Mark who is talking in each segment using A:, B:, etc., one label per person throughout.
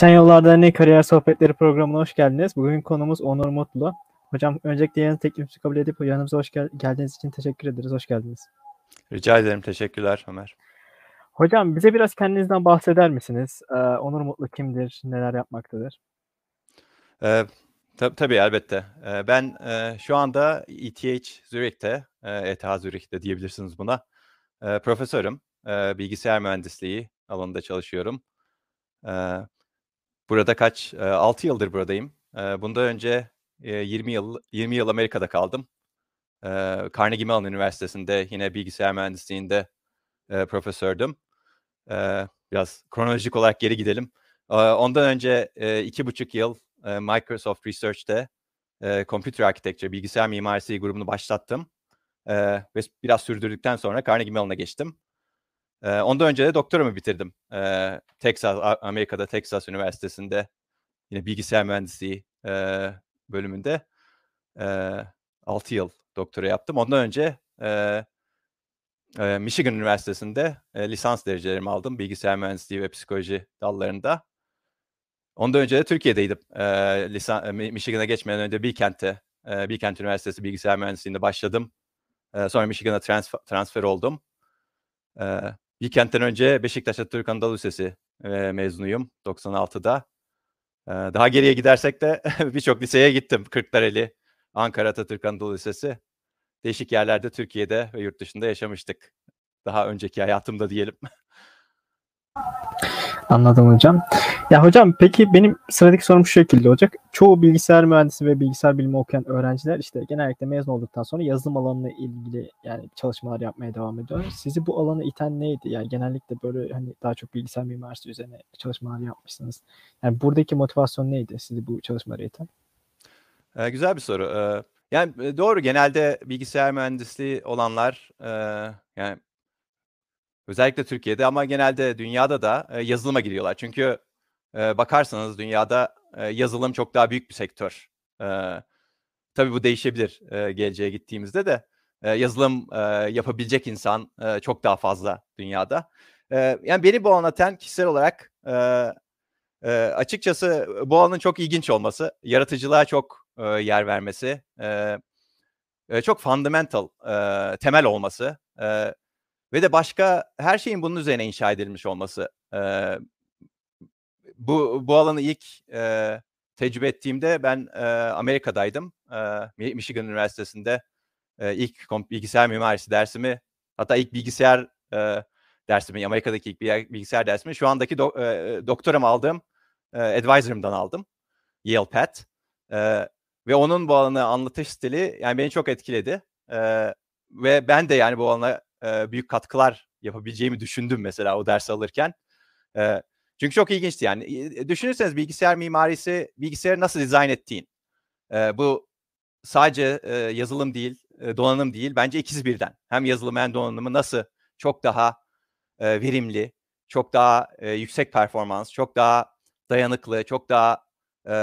A: Kesen Yollarda Ne Kariyer Sohbetleri programına hoş geldiniz. Bugün konumuz Onur Mutlu. Hocam öncelikle yayın teklifimizi kabul edip yanımıza hoş gel- geldiğiniz için teşekkür ederiz. Hoş geldiniz.
B: Rica ederim. Teşekkürler Ömer.
A: Hocam bize biraz kendinizden bahseder misiniz? Ee, Onur Mutlu kimdir? Neler yapmaktadır?
B: Ee, tab- tabii elbette. Ee, ben e, şu anda ETH Zürich'te, e, ETH Zürich'te diyebilirsiniz buna. E, profesörüm. E, bilgisayar mühendisliği alanında çalışıyorum. E, burada kaç? E, 6 yıldır buradayım. E, bundan önce e, 20 yıl 20 yıl Amerika'da kaldım. E, Carnegie Mellon Üniversitesi'nde yine bilgisayar mühendisliğinde e, profesördüm. E, biraz kronolojik olarak geri gidelim. E, ondan önce e, iki buçuk yıl e, Microsoft Research'te e, Computer Architecture, bilgisayar mimarisi grubunu başlattım. E, ve biraz sürdürdükten sonra Carnegie Mellon'a geçtim. E, ondan önce de doktoramı bitirdim. E, Texas, Amerika'da Texas Üniversitesi'nde yine bilgisayar mühendisliği e, bölümünde e, 6 yıl doktora yaptım. Ondan önce e, e, Michigan Üniversitesi'nde e, lisans derecelerimi aldım bilgisayar mühendisliği ve psikoloji dallarında. Ondan önce de Türkiye'deydim. E, lisan, Mi- Michigan'a geçmeden önce Bilkent'te, e, Bilkent Üniversitesi bilgisayar mühendisliğinde başladım. E, sonra Michigan'a transfer, transfer oldum. E, Bilkent'ten önce Beşiktaş Atatürk Anadolu Lisesi mezunuyum 96'da. E, daha geriye gidersek de birçok liseye gittim. Kırklareli, Ankara Atatürk Anadolu Lisesi. Değişik yerlerde Türkiye'de ve yurt dışında yaşamıştık. Daha önceki hayatımda diyelim.
A: Anladım hocam. Ya hocam peki benim sıradaki sorum şu şekilde olacak. Çoğu bilgisayar mühendisi ve bilgisayar bilimi okuyan öğrenciler işte genellikle mezun olduktan sonra yazılım alanına ilgili yani çalışmalar yapmaya devam ediyor. Sizi bu alana iten neydi? Yani genellikle böyle hani daha çok bilgisayar mimarisi üzerine çalışmalar yapmışsınız. Yani buradaki motivasyon neydi sizi bu çalışmalara iten?
B: Ee, güzel bir soru. Ee, yani e, doğru genelde bilgisayar mühendisliği olanlar e, yani özellikle Türkiye'de ama genelde dünyada da e, yazılıma giriyorlar. Çünkü e, bakarsanız dünyada e, yazılım çok daha büyük bir sektör. E, tabii bu değişebilir e, geleceğe gittiğimizde de e, yazılım e, yapabilecek insan e, çok daha fazla dünyada. E, yani beni bu anlatan kişisel olarak e, e, açıkçası bu alanın çok ilginç olması, yaratıcılığa çok e, yer vermesi, e, e, çok fundamental, e, temel olması e, ve de başka her şeyin bunun üzerine inşa edilmiş olması. E, bu bu alanı ilk e, tecrübe ettiğimde ben e, Amerika'daydım, e, Mi- Michigan Üniversitesi'nde e, ilk bilgisayar mimarisi dersimi, hatta ilk bilgisayar e, dersimi, Amerika'daki ilk bilgisayar- dersimi şu andaki do, e, doktoramı aldığım e, advisor'ımdan aldım. Yale Pat. E, ve onun bu alanı anlatış stili yani beni çok etkiledi. E, ve ben de yani bu alana e, büyük katkılar yapabileceğimi düşündüm mesela o dersi alırken. E, çünkü çok ilginçti yani. E, Düşünürseniz bilgisayar mimarisi, bilgisayarı nasıl dizayn ettiğin. E, bu sadece e, yazılım değil, e, donanım değil. Bence ikisi birden. Hem yazılım hem donanımı nasıl çok daha e, verimli, çok daha e, yüksek performans, çok daha dayanıklı, çok daha e,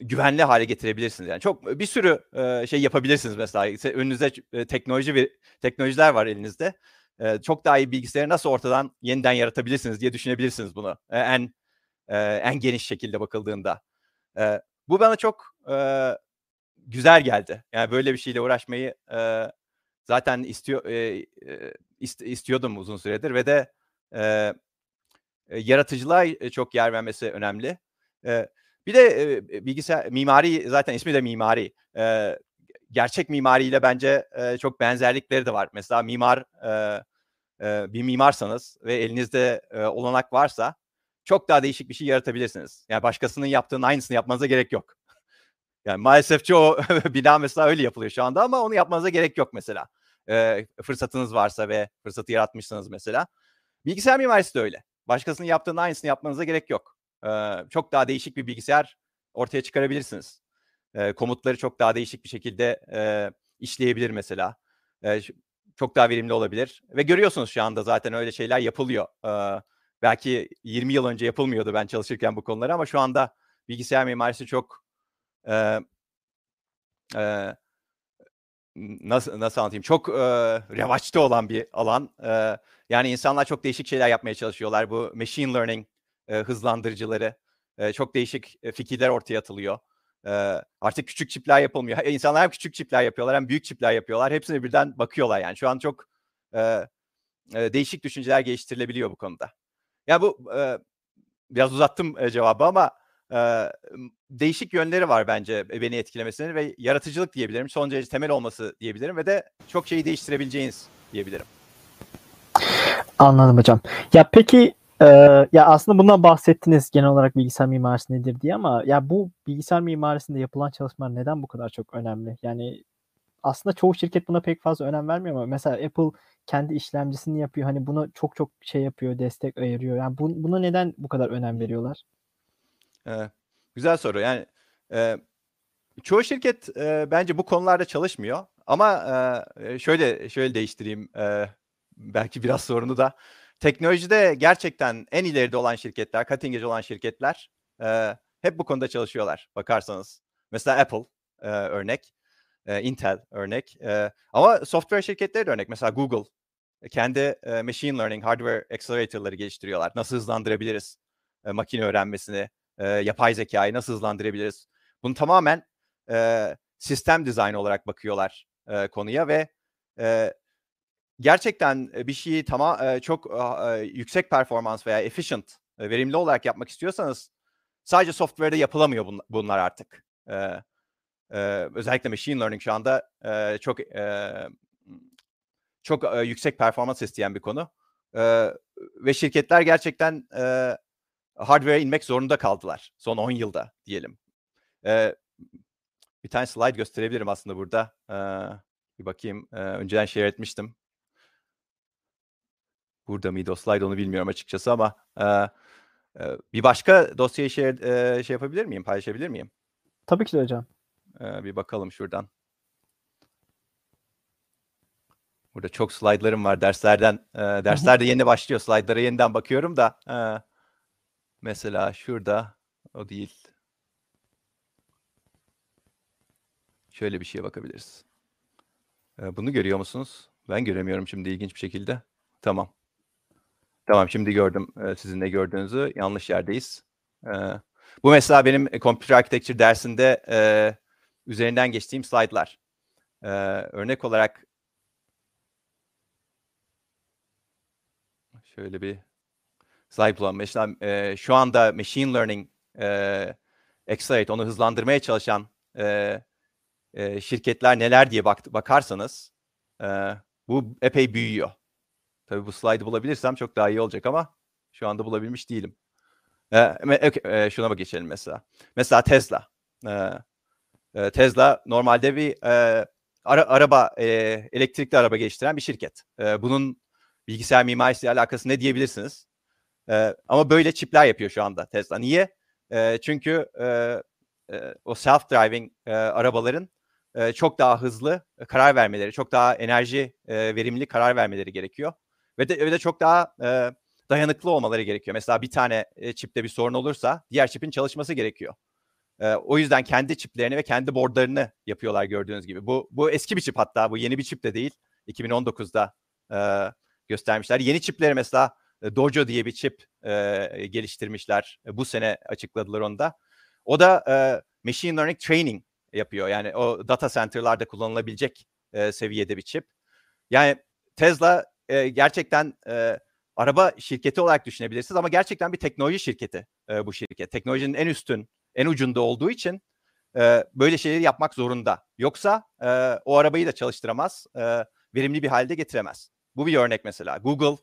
B: güvenli hale getirebilirsiniz. Yani çok bir sürü e, şey yapabilirsiniz mesela. Önünüzde e, teknoloji ve teknolojiler var elinizde. E, çok daha iyi bilgisayarı nasıl ortadan yeniden yaratabilirsiniz diye düşünebilirsiniz bunu. E, en e, en geniş şekilde bakıldığında. E, bu bana çok e, güzel geldi. Yani böyle bir şeyle uğraşmayı e, zaten istiyor e, ist- istiyordum uzun süredir ve de e, yaratıcılığa çok yer vermesi önemli. E, bir de e, bilgisayar mimari zaten ismi de mimari. E, gerçek mimariyle bence e, çok benzerlikleri de var. Mesela mimar e, e, bir mimarsanız ve elinizde e, olanak varsa çok daha değişik bir şey yaratabilirsiniz. Yani başkasının yaptığının aynısını yapmanıza gerek yok. Yani maalesef çoğu bina mesela öyle yapılıyor şu anda ama onu yapmanıza gerek yok mesela. E, fırsatınız varsa ve fırsatı yaratmışsınız mesela. Bilgisayar mimarisi de öyle. Başkasının yaptığının aynısını yapmanıza gerek yok. Çok daha değişik bir bilgisayar ortaya çıkarabilirsiniz. Komutları çok daha değişik bir şekilde işleyebilir mesela. Çok daha verimli olabilir. Ve görüyorsunuz şu anda zaten öyle şeyler yapılıyor. Belki 20 yıl önce yapılmıyordu ben çalışırken bu konuları ama şu anda bilgisayar mimarisi çok nasıl nasıl anlatayım çok e, revaçta olan bir alan. Yani insanlar çok değişik şeyler yapmaya çalışıyorlar. Bu machine learning hızlandırıcıları, çok değişik fikirler ortaya atılıyor. Artık küçük çipler yapılmıyor. İnsanlar hem küçük çipler yapıyorlar hem büyük çipler yapıyorlar. Hepsine birden bakıyorlar yani. Şu an çok değişik düşünceler geliştirilebiliyor bu konuda. Ya yani bu biraz uzattım cevabı ama değişik yönleri var bence beni etkilemesinin ve yaratıcılık diyebilirim. Son derece temel olması diyebilirim ve de çok şeyi değiştirebileceğiniz diyebilirim.
A: Anladım hocam. Ya peki e, ya aslında bundan bahsettiniz genel olarak bilgisayar mimarisi nedir diye ama ya bu bilgisayar mimarisinde yapılan çalışmalar neden bu kadar çok önemli? Yani aslında çoğu şirket buna pek fazla önem vermiyor ama mesela Apple kendi işlemcisini yapıyor. Hani buna çok çok şey yapıyor, destek ayırıyor. Yani bu, buna neden bu kadar önem veriyorlar?
B: Ee, güzel soru. Yani e, çoğu şirket e, bence bu konularda çalışmıyor. Ama e, şöyle şöyle değiştireyim. E, belki biraz sorunu da. Teknolojide gerçekten en ileride olan şirketler, cutting edge olan şirketler e, hep bu konuda çalışıyorlar bakarsanız. Mesela Apple e, örnek, e, Intel örnek. E, ama software şirketleri de örnek. Mesela Google kendi e, machine learning, hardware accelerator'ları geliştiriyorlar. Nasıl hızlandırabiliriz e, makine öğrenmesini, e, yapay zekayı nasıl hızlandırabiliriz? Bunu tamamen e, sistem dizayn olarak bakıyorlar e, konuya ve e, gerçekten bir şeyi tamam çok yüksek performans veya efficient, verimli olarak yapmak istiyorsanız sadece software'de yapılamıyor bun, bunlar artık. Özellikle machine learning şu anda çok çok yüksek performans isteyen bir konu. Ve şirketler gerçekten hardware'e inmek zorunda kaldılar son 10 yılda diyelim. Bir tane slide gösterebilirim aslında burada. Bir bakayım. Önceden share etmiştim. Burada mıydı o slide onu bilmiyorum açıkçası ama e, e, bir başka dosyayı share, e, şey yapabilir miyim? Paylaşabilir miyim?
A: Tabii ki de hocam.
B: E, bir bakalım şuradan. Burada çok slaytlarım var derslerden. E, dersler de yeni başlıyor. Slaytlara yeniden bakıyorum da. E, mesela şurada o değil. Şöyle bir şeye bakabiliriz. E, bunu görüyor musunuz? Ben göremiyorum şimdi ilginç bir şekilde. Tamam. Tamam şimdi gördüm sizin de gördüğünüzü. Yanlış yerdeyiz. Bu mesela benim Computer Architecture dersinde üzerinden geçtiğim slaytlar. Örnek olarak Şöyle bir slide bulalım. Mesela e, şu anda machine learning e, accelerate, onu hızlandırmaya çalışan e, e, şirketler neler diye bak, bakarsanız e, bu epey büyüyor. Tabii bu slide'ı bulabilirsem çok daha iyi olacak ama şu anda bulabilmiş değilim. E, e, şuna bak geçelim mesela. Mesela Tesla. E, e, Tesla normalde bir e, ara, araba, e, elektrikli araba geliştiren bir şirket. E, bunun bilgisayar mimarisiyle alakası ne diyebilirsiniz. E, ama böyle çipler yapıyor şu anda Tesla. Niye? E, çünkü e, e, o self-driving e, arabaların e, çok daha hızlı karar vermeleri, çok daha enerji e, verimli karar vermeleri gerekiyor. Ve de, ve de çok daha e, dayanıklı olmaları gerekiyor. Mesela bir tane e, çipte bir sorun olursa diğer çipin çalışması gerekiyor. E, o yüzden kendi çiplerini ve kendi boardlarını yapıyorlar gördüğünüz gibi. Bu bu eski bir çip hatta bu yeni bir çip de değil. 2019'da e, göstermişler. Yeni çipleri mesela e, Dojo diye bir çip e, geliştirmişler. E, bu sene açıkladılar onu da. O da e, machine learning training yapıyor. Yani o data center'larda kullanılabilecek e, seviyede bir çip. Yani Tesla e, gerçekten e, araba şirketi olarak düşünebilirsiniz ama gerçekten bir teknoloji şirketi e, bu şirket. Teknolojinin en üstün, en ucunda olduğu için e, böyle şeyleri yapmak zorunda. Yoksa e, o arabayı da çalıştıramaz, e, verimli bir halde getiremez. Bu bir örnek mesela. Google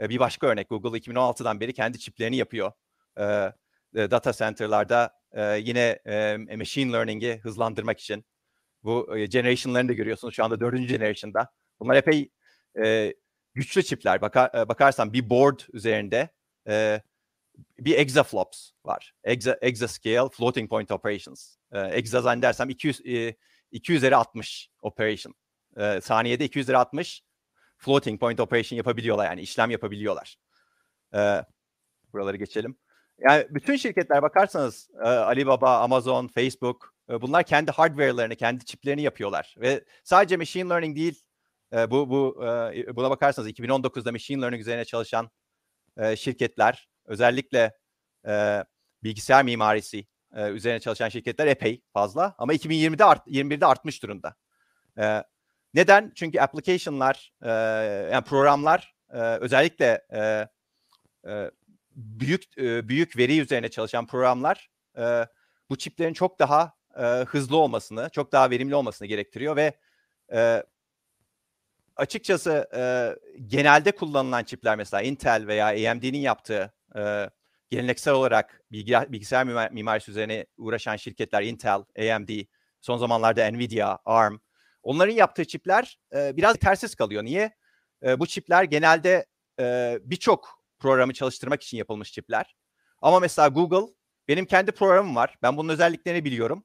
B: e, bir başka örnek. Google 2016'dan beri kendi çiplerini yapıyor. E, e, data center'larda yine machine learning'i hızlandırmak için. Bu generation'larını da görüyorsunuz şu anda dördüncü generation'da. Bunlar epey güçlü çipler. Bakar, bakarsan bir board üzerinde bir exaflops var. Exa, exascale floating point operations. Exa zannedersem 200, 2 üzeri 60 operation. saniyede 2 üzeri 60 floating point operation yapabiliyorlar yani işlem yapabiliyorlar. Ee, buraları geçelim. Yani bütün şirketler bakarsanız e, Alibaba, Amazon, Facebook e, bunlar kendi hardware'larını, kendi çiplerini yapıyorlar ve sadece machine learning değil e, bu bu e, buna bakarsanız 2019'da machine learning üzerine çalışan e, şirketler özellikle e, bilgisayar mimarisi e, üzerine çalışan şirketler epey fazla ama 2020'de art, 21'de artmış durumda. E, neden? Çünkü application'lar e, yani programlar e, özellikle e, e, büyük e, büyük veri üzerine çalışan programlar e, bu çiplerin çok daha e, hızlı olmasını, çok daha verimli olmasını gerektiriyor ve e, açıkçası e, genelde kullanılan çipler mesela Intel veya AMD'nin yaptığı e, geleneksel olarak bilgi, bilgisayar mimar, mimarisi üzerine uğraşan şirketler Intel, AMD, son zamanlarda Nvidia, ARM onların yaptığı çipler e, biraz tersiz kalıyor. Niye? E, bu çipler genelde e, birçok programı çalıştırmak için yapılmış çipler. Ama mesela Google benim kendi programım var. Ben bunun özelliklerini biliyorum.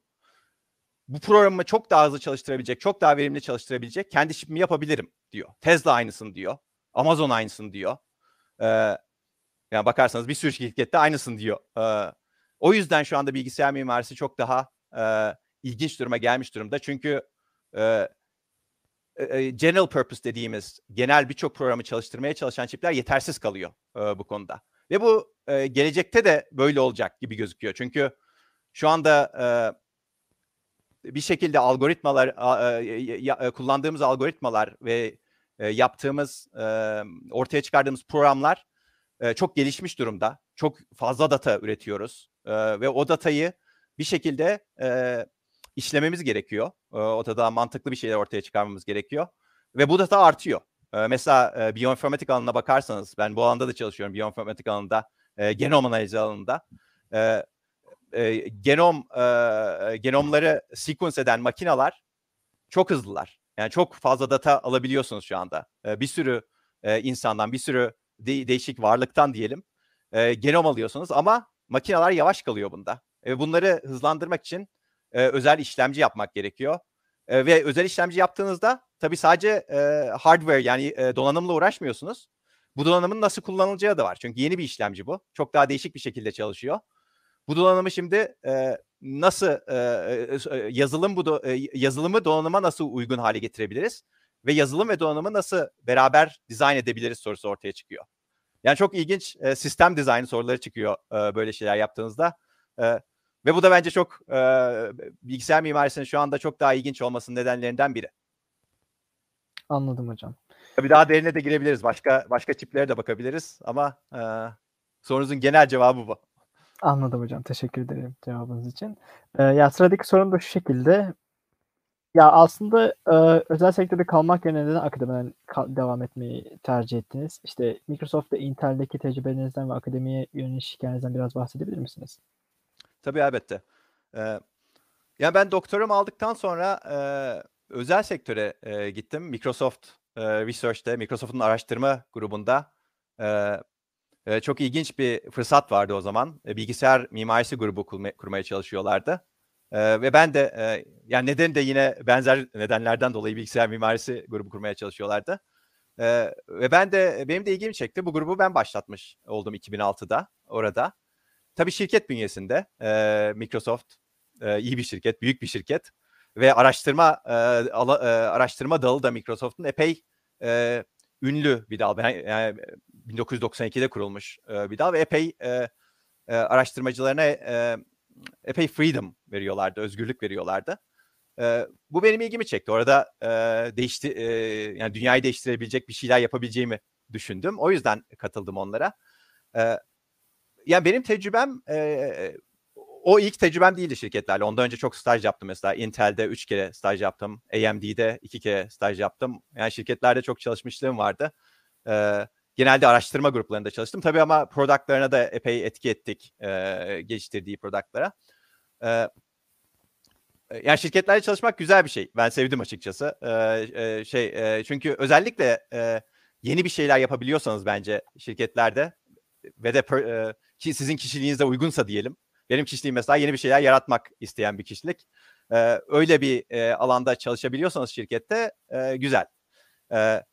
B: Bu programı çok daha hızlı çalıştırabilecek, çok daha verimli çalıştırabilecek kendi çipimi yapabilirim diyor. Tesla aynısını diyor. Amazon aynısını diyor. Ee, yani bakarsanız bir sürü şirkette aynısını diyor. Ee, o yüzden şu anda bilgisayar mimarisi çok daha e, ilginç duruma gelmiş durumda. Çünkü e, general purpose dediğimiz genel birçok programı çalıştırmaya çalışan çipler yetersiz kalıyor e, bu konuda. Ve bu e, gelecekte de böyle olacak gibi gözüküyor. Çünkü şu anda e, bir şekilde algoritmalar e, kullandığımız algoritmalar ve e, yaptığımız e, ortaya çıkardığımız programlar e, çok gelişmiş durumda. Çok fazla data üretiyoruz e, ve o datayı bir şekilde e, işlememiz gerekiyor. E, o da mantıklı bir şeyler ortaya çıkarmamız gerekiyor ve bu data artıyor. E, mesela e, biyoinformatik alanına bakarsanız ben bu alanda da çalışıyorum biyoinformatik alanında, e, genom analizi alanında. E, e, genom e, genomları sequence eden makineler çok hızlılar. Yani çok fazla data alabiliyorsunuz şu anda. E, bir sürü e, insandan, bir sürü de- değişik varlıktan diyelim e, genom alıyorsunuz ama makineler yavaş kalıyor bunda. E, bunları hızlandırmak için e, özel işlemci yapmak gerekiyor. E, ve özel işlemci yaptığınızda tabii sadece e, hardware yani e, donanımla uğraşmıyorsunuz. Bu donanımın nasıl kullanılacağı da var. Çünkü yeni bir işlemci bu. Çok daha değişik bir şekilde çalışıyor. Bu donanımı şimdi e, nasıl e, yazılım bu do, e, yazılımı donanıma nasıl uygun hale getirebiliriz ve yazılım ve donanımı nasıl beraber dizayn edebiliriz sorusu ortaya çıkıyor. Yani çok ilginç e, sistem dizaynı soruları çıkıyor e, böyle şeyler yaptığınızda. E, ve bu da bence çok e, bilgisayar mimarisinin şu anda çok daha ilginç olmasının nedenlerinden biri.
A: Anladım hocam.
B: Tabii daha derine de girebiliriz. Başka başka tiplere de bakabiliriz ama e, sorunuzun genel cevabı bu.
A: Anladım hocam. Teşekkür ederim cevabınız için. Ee, ya sıradaki sorum da şu şekilde. Ya aslında e, özel sektörde kalmak yerine neden akademiden devam etmeyi tercih ettiniz? İşte Microsoft ve Intel'deki tecrübenizden ve akademiye yöneliş hikayenizden biraz bahsedebilir misiniz?
B: Tabii elbette. Ee, yani ben doktorumu aldıktan sonra e, özel sektöre e, gittim. Microsoft e, Research'te, Microsoft'un araştırma grubunda e, e, çok ilginç bir fırsat vardı o zaman. E, bilgisayar mimarisi grubu kurma, kurmaya çalışıyorlardı. E, ve ben de e, yani neden de yine benzer nedenlerden dolayı bilgisayar mimarisi grubu kurmaya çalışıyorlardı. Ve ben de benim de ilgimi çekti. Bu grubu ben başlatmış oldum 2006'da orada. Tabii şirket bünyesinde e, Microsoft e, iyi bir şirket, büyük bir şirket ve araştırma araştırma dalı da Microsoft'un epey ünlü bir dal. Yani 1992'de kurulmuş bir dal ve epey araştırmacılarına epey freedom veriyorlardı, özgürlük veriyorlardı. E, bu benim ilgimi çekti. Orada değişti, yani dünyayı değiştirebilecek bir şeyler yapabileceğimi düşündüm. O yüzden katıldım onlara. Yani benim tecrübem o ilk tecrübem değildi şirketlerle. Ondan önce çok staj yaptım mesela. Intel'de 3 kere staj yaptım. AMD'de 2 kere staj yaptım. Yani şirketlerde çok çalışmışlığım vardı. Ee, genelde araştırma gruplarında çalıştım. Tabii ama productlarına da epey etki ettik. E, geliştirdiği productlara. Ee, yani şirketlerle çalışmak güzel bir şey. Ben sevdim açıkçası. E, şey e, çünkü özellikle e, yeni bir şeyler yapabiliyorsanız bence şirketlerde ve de e, ki sizin kişiliğinize uygunsa diyelim benim kişiliğim mesela yeni bir şeyler yaratmak isteyen bir kişilik. Ee, öyle bir e, alanda çalışabiliyorsanız şirkette e, güzel. E,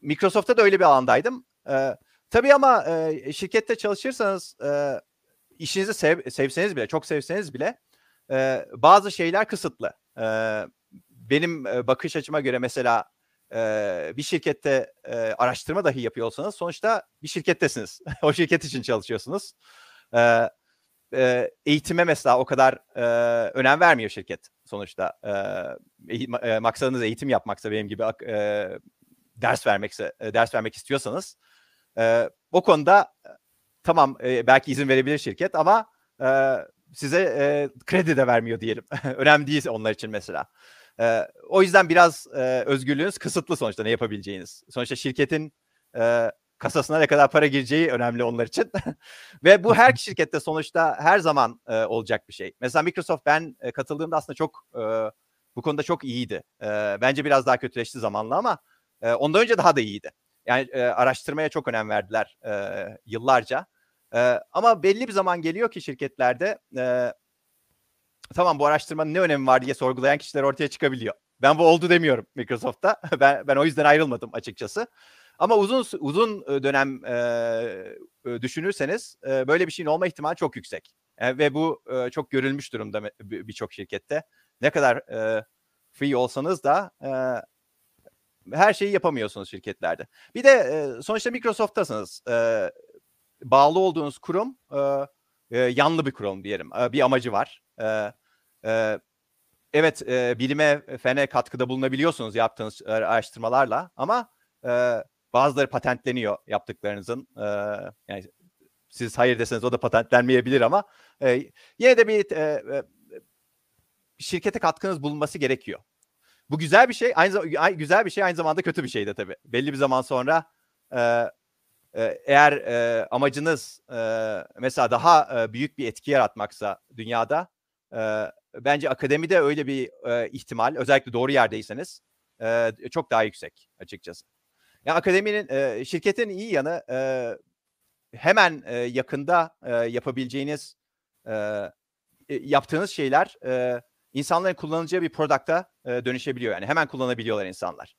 B: Microsoft'ta da öyle bir alandaydım. E, tabii ama e, şirkette çalışırsanız e, işinizi sev, sevseniz bile, çok sevseniz bile e, bazı şeyler kısıtlı. E, benim e, bakış açıma göre mesela e, bir şirkette e, araştırma dahi yapıyorsanız sonuçta bir şirkettesiniz. o şirket için çalışıyorsunuz. E, e, eğitime mesela o kadar e, önem vermiyor şirket sonuçta. E, e, maksadınız eğitim yapmaksa benim gibi e, ders vermekse e, ders vermek istiyorsanız e, o konuda tamam e, belki izin verebilir şirket ama e, size e, kredi de vermiyor diyelim. Önemli değil onlar için mesela. E, o yüzden biraz e, özgürlüğünüz kısıtlı sonuçta ne yapabileceğiniz. Sonuçta şirketin e, kasasına ne kadar para gireceği önemli onlar için. Ve bu her şirkette sonuçta her zaman e, olacak bir şey. Mesela Microsoft ben e, katıldığımda aslında çok e, bu konuda çok iyiydi. E, bence biraz daha kötüleşti zamanla ama e, ondan önce daha da iyiydi. Yani e, araştırmaya çok önem verdiler e, yıllarca. E, ama belli bir zaman geliyor ki şirketlerde e, tamam bu araştırmanın ne önemi var diye sorgulayan kişiler ortaya çıkabiliyor. Ben bu oldu demiyorum Microsoft'ta. ben ben o yüzden ayrılmadım açıkçası. Ama uzun uzun dönem e, düşünürseniz e, böyle bir şeyin olma ihtimali çok yüksek. E, ve bu e, çok görülmüş durumda birçok şirkette. Ne kadar e, free olsanız da e, her şeyi yapamıyorsunuz şirketlerde. Bir de e, sonuçta Microsoft'tasınız. E, bağlı olduğunuz kurum e, e, yanlı bir kurum diyelim. E, bir amacı var. E, e, evet e, bilime, fene katkıda bulunabiliyorsunuz yaptığınız araştırmalarla ama e, bazıları patentleniyor yaptıklarınızın. E, yani siz hayır deseniz o da patentlenmeyebilir ama e, yine de bir e, e, şirkete katkınız bulunması gerekiyor. Bu güzel bir şey. Aynı güzel bir şey aynı zamanda kötü bir şey de tabii. Belli bir zaman sonra e, e, eğer e, amacınız e, mesela daha e, büyük bir etki yaratmaksa dünyada e, bence akademide öyle bir e, ihtimal özellikle doğru yerdeyseniz e, çok daha yüksek açıkçası. Yani akademinin e, şirketin iyi yanı e, hemen e, yakında e, yapabileceğiniz e, yaptığınız şeyler e, insanların kullanacağı bir product'a e, dönüşebiliyor. Yani hemen kullanabiliyorlar insanlar.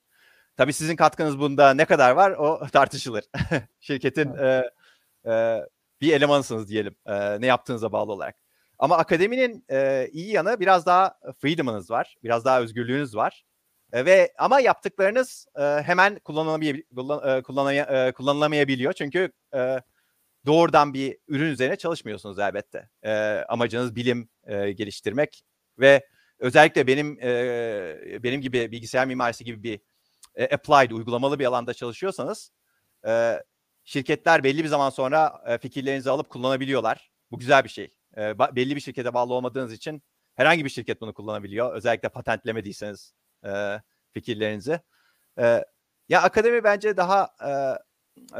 B: Tabii sizin katkınız bunda ne kadar var o tartışılır. Şirketin e, e, bir elemanısınız diyelim e, ne yaptığınıza bağlı olarak. Ama akademinin e, iyi yanı biraz daha freedom'ınız var. Biraz daha özgürlüğünüz var. E, ve ama yaptıklarınız e, hemen kullanılamay kullan, e, e, kullanılamayabiliyor. Çünkü e, doğrudan bir ürün üzerine çalışmıyorsunuz elbette. E, amacınız bilim e, geliştirmek ve özellikle benim e, benim gibi bilgisayar mimarisi gibi bir e, applied uygulamalı bir alanda çalışıyorsanız e, şirketler belli bir zaman sonra e, fikirlerinizi alıp kullanabiliyorlar. Bu güzel bir şey. E, belli bir şirkete bağlı olmadığınız için herhangi bir şirket bunu kullanabiliyor. Özellikle patentlemediyseniz e, fikirlerinizi. E, ya akademi bence daha e,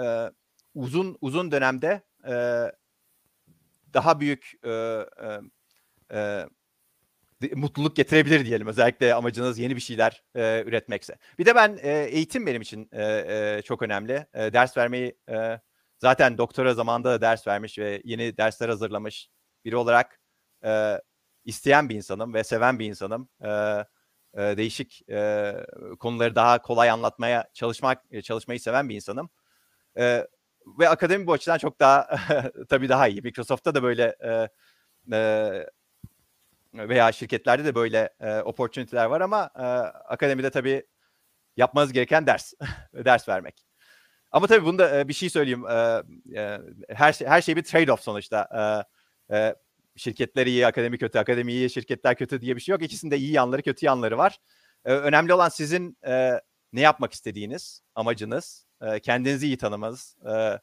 B: e, uzun uzun dönemde e, daha büyük e, e, e, mutluluk getirebilir diyelim. Özellikle amacınız yeni bir şeyler e, üretmekse. Bir de ben e, eğitim benim için e, e, çok önemli. E, ders vermeyi e, zaten doktora zamanında da ders vermiş ve yeni dersler hazırlamış biri olarak e, isteyen bir insanım ve seven bir insanım. E, e, değişik e, konuları daha kolay anlatmaya çalışmak e, çalışmayı seven bir insanım. E, ve akademi bu açıdan çok daha tabii daha iyi. Microsoft'ta da böyle e, e, veya şirketlerde de böyle e, opportunity'ler var ama e, akademide tabii yapmanız gereken ders, ders vermek. Ama tabii bunda e, bir şey söyleyeyim. E, e, her şey her şey bir trade-off sonuçta. E, e, şirketler iyi, akademi kötü, akademi iyi, şirketler kötü diye bir şey yok. İkisinde iyi yanları, kötü yanları var. E, önemli olan sizin e, ne yapmak istediğiniz, amacınız, e, kendinizi iyi tanımanız e,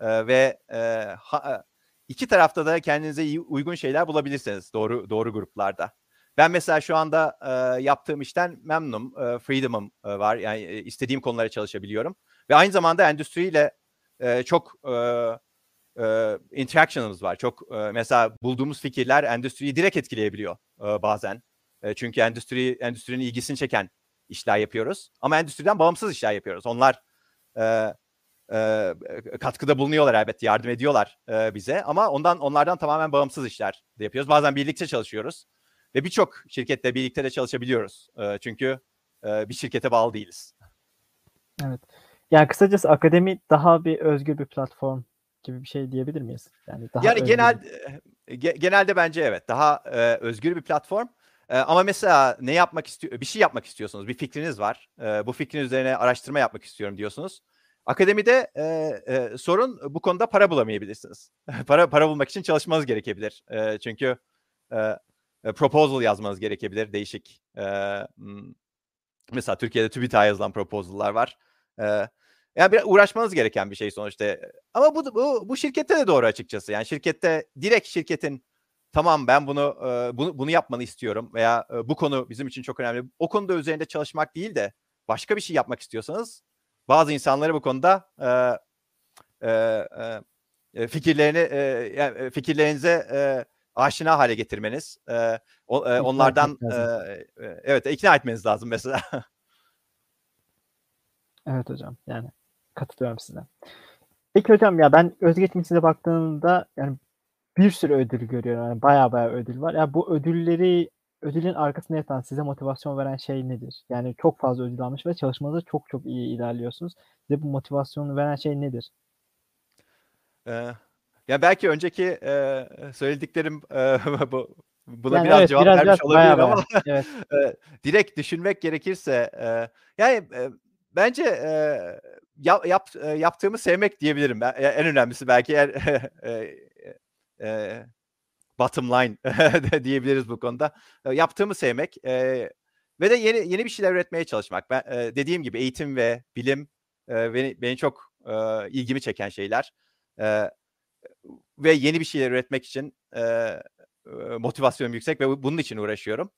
B: e, ve e, ha, iki tarafta da kendinize iyi, uygun şeyler bulabilirsiniz doğru doğru gruplarda. Ben mesela şu anda e, yaptığım işten memnunum. E, freedom'ım e, var. Yani e, istediğim konulara çalışabiliyorum. Ve aynı zamanda endüstriyle e, çok e, e, interaction'ımız var. Çok e, mesela bulduğumuz fikirler endüstriyi direkt etkileyebiliyor e, bazen. E, çünkü endüstri endüstrinin ilgisini çeken işler yapıyoruz. Ama endüstriden bağımsız işler yapıyoruz. Onlar e, e, katkıda bulunuyorlar elbette, yardım ediyorlar e, bize. Ama ondan onlardan tamamen bağımsız işler de yapıyoruz. Bazen birlikte çalışıyoruz ve birçok şirketle birlikte de çalışabiliyoruz. E, çünkü e, bir şirkete bağlı değiliz.
A: Evet. Yani kısacası akademi daha bir özgür bir platform gibi bir şey diyebilir miyiz?
B: Yani daha yani genel genelde bence evet daha e, özgür bir platform. E, ama mesela ne yapmak istiyor bir şey yapmak istiyorsunuz, bir fikriniz var. E, bu fikrin üzerine araştırma yapmak istiyorum diyorsunuz. akademide e, e, sorun bu konuda para bulamayabilirsiniz. para para bulmak için çalışmanız gerekebilir. E, çünkü e, proposal yazmanız gerekebilir değişik. E, mesela Türkiye'de TÜBİTAK'a yazılan proposal'lar var. E, yani biraz uğraşmanız gereken bir şey sonuçta. Ama bu, bu bu şirkette de doğru açıkçası. Yani şirkette direkt şirketin tamam ben bunu bunu, bunu yapmanı istiyorum veya bu konu bizim için çok önemli. O konuda üzerinde çalışmak değil de başka bir şey yapmak istiyorsanız bazı insanları bu konuda e, e, e, fikirlerini e, fikirlerinize e, aşina hale getirmeniz, e, o, e, onlardan e, evet ikna etmeniz lazım mesela.
A: evet hocam yani katılıyorum size. Peki hocam ya ben özgeçmişinize baktığımda yani bir sürü ödül görüyorum. Yani bayağı bayağı ödül var. Ya yani bu ödülleri ödülün arkasında yatan size motivasyon veren şey nedir? Yani çok fazla ödül almış ve çalışmanızda çok çok iyi ilerliyorsunuz. Size bu motivasyonu veren şey nedir?
B: Ee, ya belki önceki e, söylediklerim e, bu buna
A: yani
B: biraz
A: evet,
B: cevap
A: biraz,
B: vermiş
A: biraz,
B: olabilir
A: bayağı,
B: ama
A: evet.
B: e, direkt düşünmek gerekirse e, yani e, bence e, yap, yap, e, yaptığımı sevmek diyebilirim. Ben, en önemlisi belki eğer e, e, bottom line diyebiliriz bu konuda. E, yaptığımı sevmek e, ve de yeni yeni bir şeyler üretmeye çalışmak. Ben e, dediğim gibi eğitim ve bilim e, beni beni çok e, ilgimi çeken şeyler. E, ve yeni bir şeyler üretmek için e, motivasyonum yüksek ve bunun için uğraşıyorum.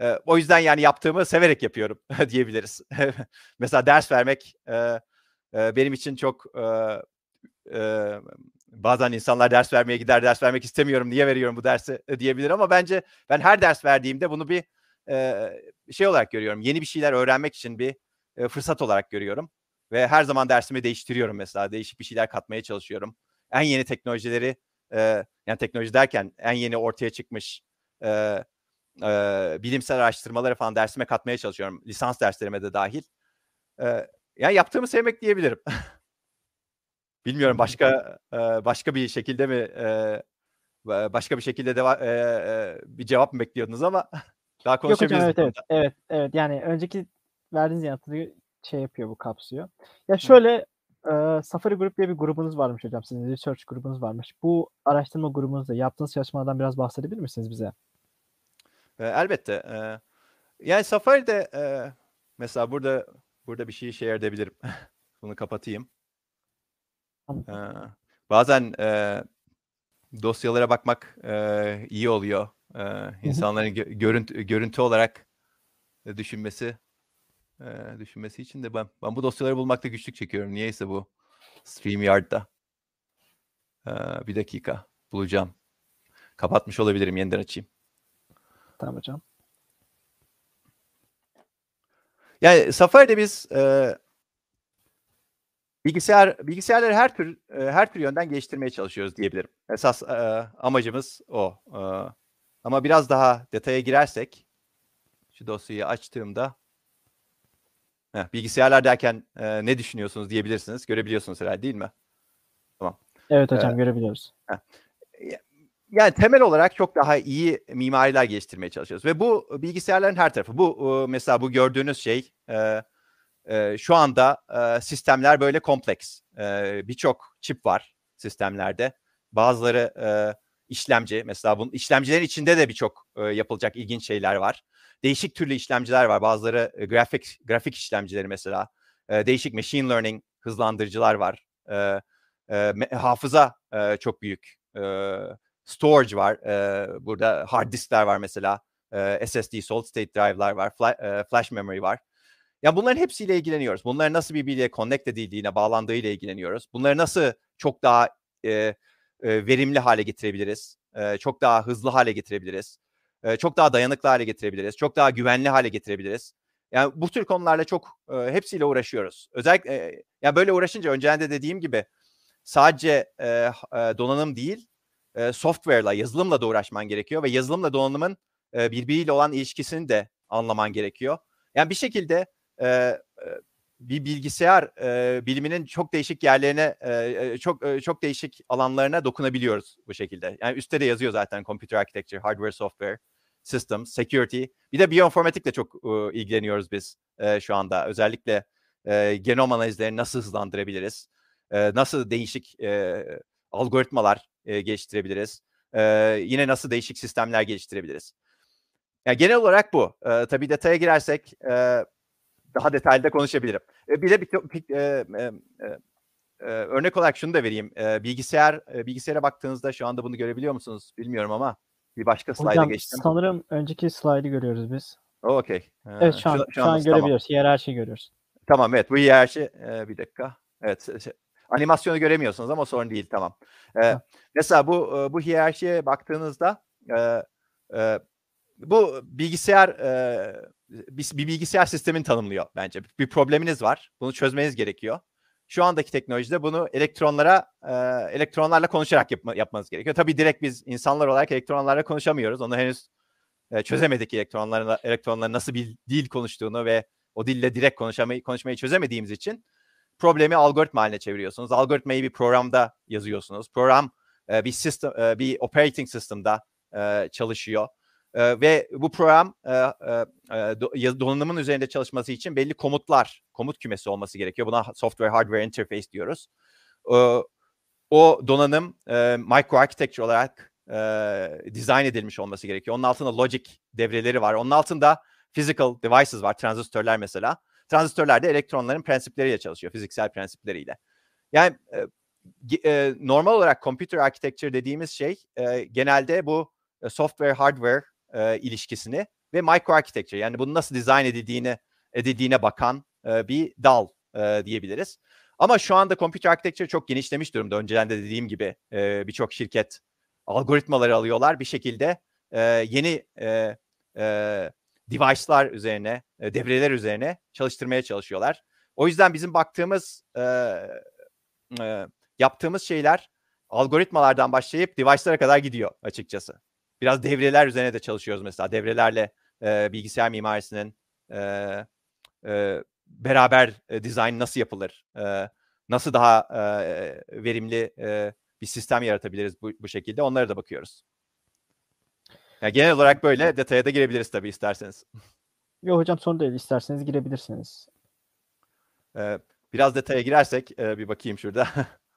B: E, o yüzden yani yaptığımı severek yapıyorum diyebiliriz. Mesela ders vermek e, e, benim için çok e, e, bazen insanlar ders vermeye gider ders vermek istemiyorum niye veriyorum bu dersi diyebilir ama bence ben her ders verdiğimde bunu bir e, şey olarak görüyorum. Yeni bir şeyler öğrenmek için bir e, fırsat olarak görüyorum ve her zaman dersimi değiştiriyorum mesela değişik bir şeyler katmaya çalışıyorum. En yeni teknolojileri e, yani teknoloji derken en yeni ortaya çıkmış e, e, bilimsel araştırmaları falan dersime katmaya çalışıyorum. Lisans derslerime de dahil. E, yani yaptığımı sevmek diyebilirim. Bilmiyorum başka başka bir şekilde mi başka bir şekilde de bir cevap mı bekliyordunuz ama daha konuşabiliriz.
A: Yok hocam evet, evet evet evet yani önceki verdiğiniz yanıtı şey yapıyor bu kapsıyor. Ya şöyle e, Safari Group diye bir grubunuz varmış hocam sizin research grubunuz varmış. Bu araştırma grubunuzda yaptığınız çalışmalardan biraz bahsedebilir misiniz bize?
B: E, elbette. E, yani Safari'de e, mesela burada burada bir şeyi share edebilirim. Bunu kapatayım. Ee, bazen e, dosyalara bakmak e, iyi oluyor. E, insanların gö- görüntü görüntü olarak e, düşünmesi e, düşünmesi için de ben ben bu dosyaları bulmakta güçlük çekiyorum. Niyeyse bu StreamYard'da. E, bir dakika bulacağım. Kapatmış olabilirim. Yeniden açayım.
A: Tamam hocam.
B: Yani Safari'de biz e, Bilgisayar bilgisayarları her tür her tür yönden geliştirmeye çalışıyoruz diyebilirim. Esas e, amacımız o. E, ama biraz daha detaya girersek şu dosyayı açtığımda heh, bilgisayarlar derken e, ne düşünüyorsunuz diyebilirsiniz. Görebiliyorsunuz herhalde değil mi? Tamam.
A: Evet hocam ee, görebiliyoruz. Heh.
B: Yani temel olarak çok daha iyi mimariler geliştirmeye çalışıyoruz. Ve bu bilgisayarların her tarafı. Bu mesela bu gördüğünüz şey şu anda sistemler böyle kompleks. Birçok çip var sistemlerde. Bazıları işlemci. Mesela bunun işlemcilerin içinde de birçok yapılacak ilginç şeyler var. Değişik türlü işlemciler var. Bazıları grafik grafik işlemcileri mesela. Değişik machine learning hızlandırıcılar var. Hafıza çok büyük. E, storage var. E, burada hard diskler var mesela. E, SSD, solid state drive'lar var. Fla, e, flash memory var. Ya bunların hepsiyle ilgileniyoruz. Bunları nasıl birbiriyle connect edildiğine, bağlandığıyla ilgileniyoruz. Bunları nasıl çok daha e, e, verimli hale getirebiliriz? E, çok daha hızlı hale getirebiliriz? E, çok daha dayanıklı hale getirebiliriz? Çok daha güvenli hale getirebiliriz? Yani bu tür konularla çok e, hepsiyle uğraşıyoruz. Özellikle e, yani böyle uğraşınca önceden de dediğim gibi sadece e, e, donanım değil, e, software'la, yazılımla da uğraşman gerekiyor ve yazılımla donanımın e, birbiriyle olan ilişkisini de anlaman gerekiyor. Yani bir şekilde e, bir bilgisayar e, biliminin çok değişik yerlerine, e, çok e, çok değişik alanlarına dokunabiliyoruz bu şekilde. Yani üstte de yazıyor zaten computer architecture, hardware, software, systems, security. Bir de bioinformatikle çok e, ilgileniyoruz biz e, şu anda. Özellikle e, genom analizlerini nasıl hızlandırabiliriz? E, nasıl değişik e, algoritmalar e, geliştirebiliriz? E, yine nasıl değişik sistemler geliştirebiliriz? Yani genel olarak bu. E, tabii detaya girersek e, daha detaylı konuşabilirim. E, bir de bir, e, e, e, örnek olarak şunu da vereyim. E, bilgisayar e, bilgisayara baktığınızda şu anda bunu görebiliyor musunuz? Bilmiyorum ama bir başka slayda geçtim.
A: Sanırım önceki slaydı görüyoruz biz.
B: Oh, Okey.
A: Evet şu an, şu, şu an görebiliyoruz. Tamam. Hiyerarşi görüyoruz.
B: Tamam evet bu hiyerarşi e, bir dakika. Evet şey, animasyonu göremiyorsunuz ama sorun değil tamam. E, mesela bu e, bu hiyerarşiye baktığınızda e, e, bu bilgisayar e, bir, bir bilgisayar sistemin tanımlıyor bence. Bir probleminiz var. Bunu çözmeniz gerekiyor. Şu andaki teknolojide bunu elektronlara e, elektronlarla konuşarak yapma, yapmanız gerekiyor. Tabii direkt biz insanlar olarak elektronlarla konuşamıyoruz. Onu henüz e, çözemedik elektronların elektronların nasıl bir dil konuştuğunu ve o dille direkt konuşamayı konuşmayı çözemediğimiz için problemi algoritma haline çeviriyorsunuz. Algoritmayı bir programda yazıyorsunuz. Program e, bir sistem e, bir operating system'da e, çalışıyor. E, ve bu program e, e, donanımın üzerinde çalışması için belli komutlar, komut kümesi olması gerekiyor. Buna software hardware interface diyoruz. E, o donanım e, micro architecture olarak e, dizayn edilmiş olması gerekiyor. Onun altında logic devreleri var. Onun altında physical devices var. Transistörler mesela. Transistörler de elektronların prensipleriyle çalışıyor. Fiziksel prensipleriyle. Yani e, e, normal olarak computer architecture dediğimiz şey e, genelde bu e, software hardware e, ilişkisini ve micro architecture yani bunun nasıl dizayn edildiğini edildiğine bakan e, bir dal e, diyebiliriz. Ama şu anda computer architecture çok genişlemiş durumda. Önceden de dediğim gibi e, birçok şirket algoritmaları alıyorlar bir şekilde e, yeni e, e, device'lar üzerine, e, devreler üzerine çalıştırmaya çalışıyorlar. O yüzden bizim baktığımız, e, e, yaptığımız şeyler algoritmalardan başlayıp device'lara kadar gidiyor açıkçası. Biraz devreler üzerine de çalışıyoruz mesela. Devrelerle e, bilgisayar mimarisinin e, e, beraber e, dizayn nasıl yapılır? E, nasıl daha e, verimli e, bir sistem yaratabiliriz bu, bu şekilde? Onlara da bakıyoruz. Yani genel olarak böyle detaya da girebiliriz tabii isterseniz.
A: Yok hocam sorun değil. İsterseniz girebilirsiniz.
B: Ee, biraz detaya girersek e, bir bakayım şurada.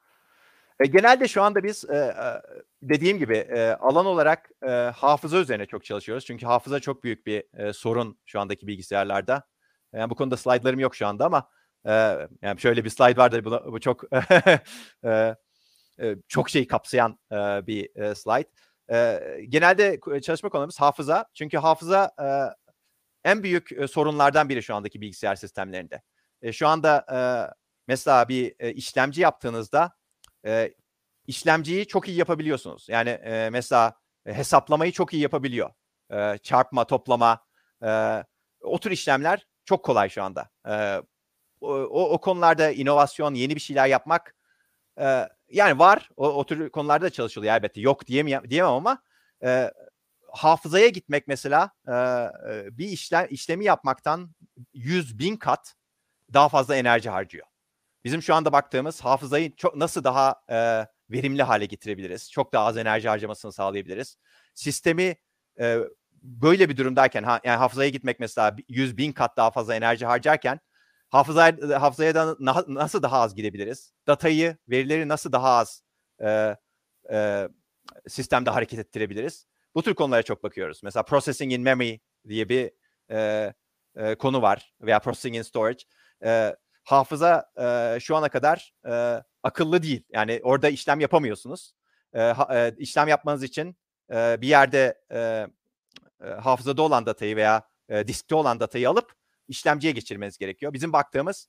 B: e, genelde şu anda biz e, e, dediğim gibi e, alan olarak e, hafıza üzerine çok çalışıyoruz. Çünkü hafıza çok büyük bir e, sorun şu andaki bilgisayarlarda. Yani bu konuda slaytlarım yok şu anda ama e, yani şöyle bir slide vardır bu, bu çok e, e, çok şey kapsayan e, bir e, slide. E, genelde çalışma konumuz hafıza. Çünkü hafıza e, en büyük e, sorunlardan biri şu andaki bilgisayar sistemlerinde. E, şu anda e, mesela bir e, işlemci yaptığınızda e, işlemciyi çok iyi yapabiliyorsunuz. Yani e, mesela e, hesaplamayı çok iyi yapabiliyor. E, çarpma, toplama, e, o tür işlemler çok kolay şu anda. E, o, o konularda inovasyon, yeni bir şeyler yapmak e, yani var. O, o tür konularda da çalışılıyor elbette. Yok diyemem, diyemem ama e, hafızaya gitmek mesela e, bir işlem işlemi yapmaktan 100 bin kat daha fazla enerji harcıyor. Bizim şu anda baktığımız hafızayı çok nasıl daha e, verimli hale getirebiliriz? Çok daha az enerji harcamasını sağlayabiliriz. Sistemi e, böyle bir durumdayken ha, yani hafızaya gitmek mesela 100 bin kat daha fazla enerji harcarken hafızaya, hafızaya da nasıl daha az gidebiliriz? Datayı, verileri nasıl daha az e, e, sistemde hareket ettirebiliriz? Bu tür konulara çok bakıyoruz. Mesela processing in memory diye bir e, e, konu var veya processing in storage. E, hafıza e, şu ana kadar e, akıllı değil. Yani orada işlem yapamıyorsunuz. E, ha, e, işlem yapmanız için e, bir yerde e, e, hafızada olan datayı veya e, diskte olan datayı alıp işlemciye geçirmeniz gerekiyor. Bizim baktığımız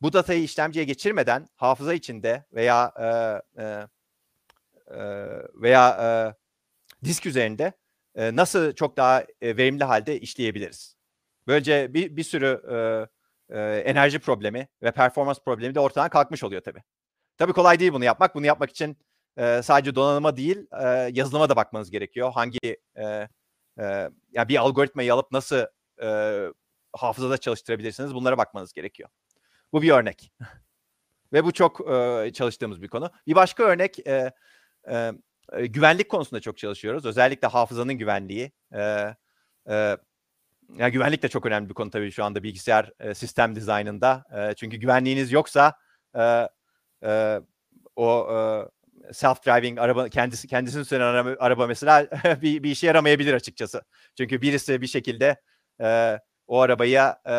B: bu datayı işlemciye geçirmeden hafıza içinde veya e, e, e, veya e, disk üzerinde e, nasıl çok daha e, verimli halde işleyebiliriz. Böylece bir, bir sürü e, e, enerji problemi ve performans problemi de ortadan kalkmış oluyor tabii. Tabii kolay değil bunu yapmak. Bunu yapmak için e, sadece donanıma değil e, yazılıma da bakmanız gerekiyor. Hangi e, e, yani bir algoritmayı alıp nasıl e, hafızada çalıştırabilirsiniz. Bunlara bakmanız gerekiyor. Bu bir örnek. Ve bu çok e, çalıştığımız bir konu. Bir başka örnek e, e, güvenlik konusunda çok çalışıyoruz. Özellikle hafızanın güvenliği. E, e, yani güvenlik de çok önemli bir konu tabii şu anda bilgisayar e, sistem dizaynında. E, çünkü güvenliğiniz yoksa e, e, o e, self-driving araba kendisi kendisini süren araba, araba mesela bir, bir işe yaramayabilir açıkçası. Çünkü birisi bir şekilde e, o arabaya e,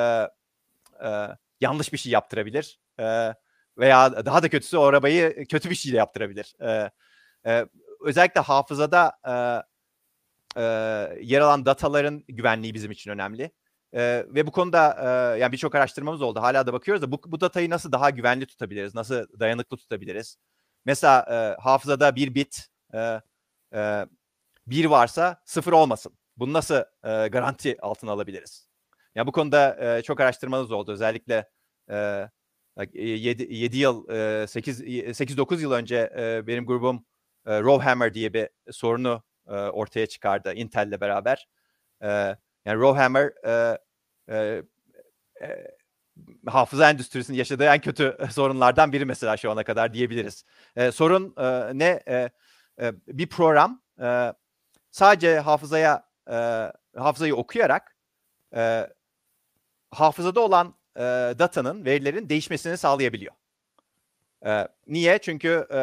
B: e, yanlış bir şey yaptırabilir. E, veya daha da kötüsü o arabayı kötü bir şeyle yaptırabilir. E, e, özellikle hafızada e, e, yer alan dataların güvenliği bizim için önemli. E, ve bu konuda e, yani birçok araştırmamız oldu. Hala da bakıyoruz da bu, bu datayı nasıl daha güvenli tutabiliriz? Nasıl dayanıklı tutabiliriz? Mesela e, hafızada bir bit e, e, bir varsa sıfır olmasın. Bunu nasıl e, garanti altına alabiliriz? Yani bu konuda e, çok araştırmanız oldu. Özellikle e, 7, 7 yıl, e, 8, 8-9 yıl önce benim grubum e, Rowhammer diye bir sorunu ortaya çıkardı Intel'le beraber. Yani Rowhammer e, hafıza endüstrisinin yaşadığı en kötü sorunlardan biri mesela şu ana kadar diyebiliriz. Sorun ne? Bir program sadece hafızaya e, hafızayı okuyarak hafızada olan e, datanın, verilerin değişmesini sağlayabiliyor. E, niye? Çünkü e,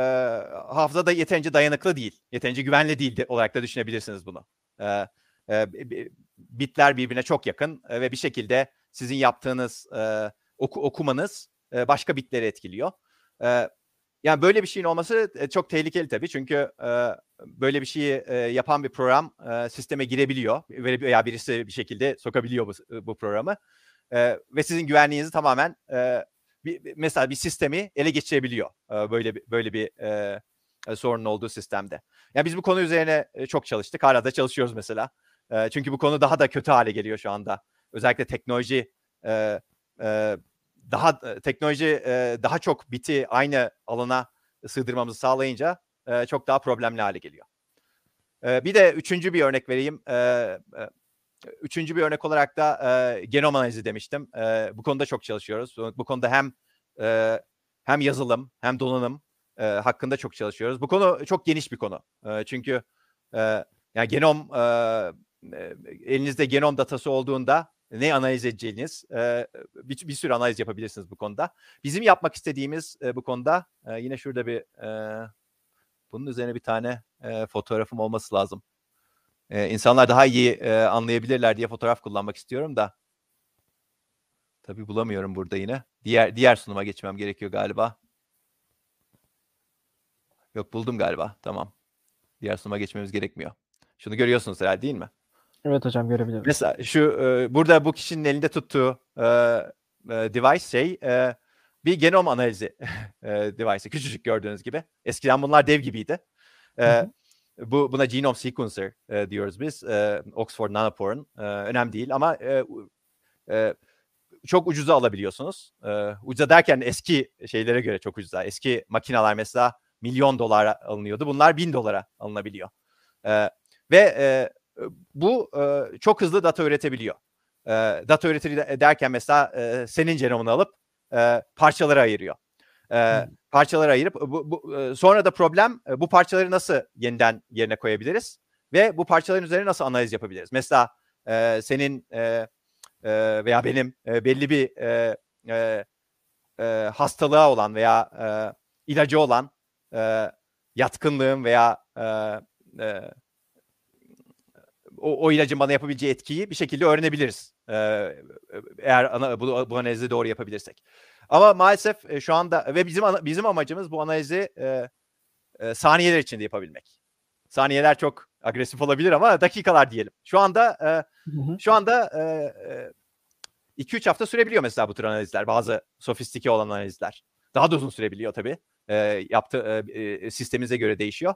B: hafıza yeterince dayanıklı değil. Yeterince güvenli değil de, olarak da düşünebilirsiniz bunu. E, e, bitler birbirine çok yakın e, ve bir şekilde sizin yaptığınız e, oku, okumanız e, başka bitleri etkiliyor. E, yani böyle bir şeyin olması e, çok tehlikeli tabii. Çünkü e, böyle bir şeyi e, yapan bir program e, sisteme girebiliyor veya birisi bir şekilde sokabiliyor bu, bu programı. E, ve sizin güvenliğinizi tamamen e, bir, mesela bir sistemi ele geçirebiliyor e, böyle böyle bir e, sorunun olduğu sistemde. Yani biz bu konu üzerine çok çalıştık. Hala da çalışıyoruz mesela. E, çünkü bu konu daha da kötü hale geliyor şu anda. Özellikle teknoloji e, e, daha teknoloji e, daha çok biti aynı alana sığdırmamızı sağlayınca e, çok daha problemli hale geliyor. E, bir de üçüncü bir örnek vereyim. E, e, Üçüncü bir örnek olarak da e, genom analizi demiştim. E, bu konuda çok çalışıyoruz. Bu konuda hem e, hem yazılım hem donanım e, hakkında çok çalışıyoruz. Bu konu çok geniş bir konu. E, çünkü e, yani genom e, elinizde genom datası olduğunda ne analiz edeceğiniz e, bir, bir sürü analiz yapabilirsiniz bu konuda. Bizim yapmak istediğimiz e, bu konuda e, yine şurada bir e, bunun üzerine bir tane e, fotoğrafım olması lazım e, insanlar daha iyi e, anlayabilirler diye fotoğraf kullanmak istiyorum da. Tabii bulamıyorum burada yine. Diğer diğer sunuma geçmem gerekiyor galiba. Yok buldum galiba. Tamam. Diğer sunuma geçmemiz gerekmiyor. Şunu görüyorsunuz herhalde değil mi?
A: Evet hocam görebilirim.
B: Mesela şu e, burada bu kişinin elinde tuttuğu e, e, device şey e, bir genom analizi e, device. Küçücük gördüğünüz gibi. Eskiden bunlar dev gibiydi. E, bu buna genome sequencer e, diyoruz biz. E, Oxford Nanopore'un. E, önemli değil ama e, e, çok ucuza alabiliyorsunuz. E, ucuza derken eski şeylere göre çok ucuza. Eski makineler mesela milyon dolara alınıyordu. Bunlar bin dolara alınabiliyor. E, ve e, bu e, çok hızlı data üretebiliyor. E, data üretir derken mesela e, senin genomunu alıp e, parçalara ayırıyor e, parçalara ayırıp bu, bu e, sonra da problem e, bu parçaları nasıl yeniden yerine koyabiliriz ve bu parçaların üzerine nasıl analiz yapabiliriz? Mesela e, senin e, e, veya benim e, belli bir e, e, e, hastalığa olan veya e, ilacı olan e, yatkınlığım veya e, e, o, o ilacın bana yapabileceği etkiyi bir şekilde öğrenebiliriz. E, eğer ana, bu, bu analizi doğru yapabilirsek. Ama maalesef e, şu anda ve bizim bizim amacımız bu analizi e, e, saniyeler içinde yapabilmek. Saniyeler çok agresif olabilir ama dakikalar diyelim. Şu anda e, şu anda 2-3 e, hafta sürebiliyor mesela bu tür analizler. Bazı sofistike olan analizler. Daha da uzun sürebiliyor tabii. E, yaptığı e, sistemimize göre değişiyor.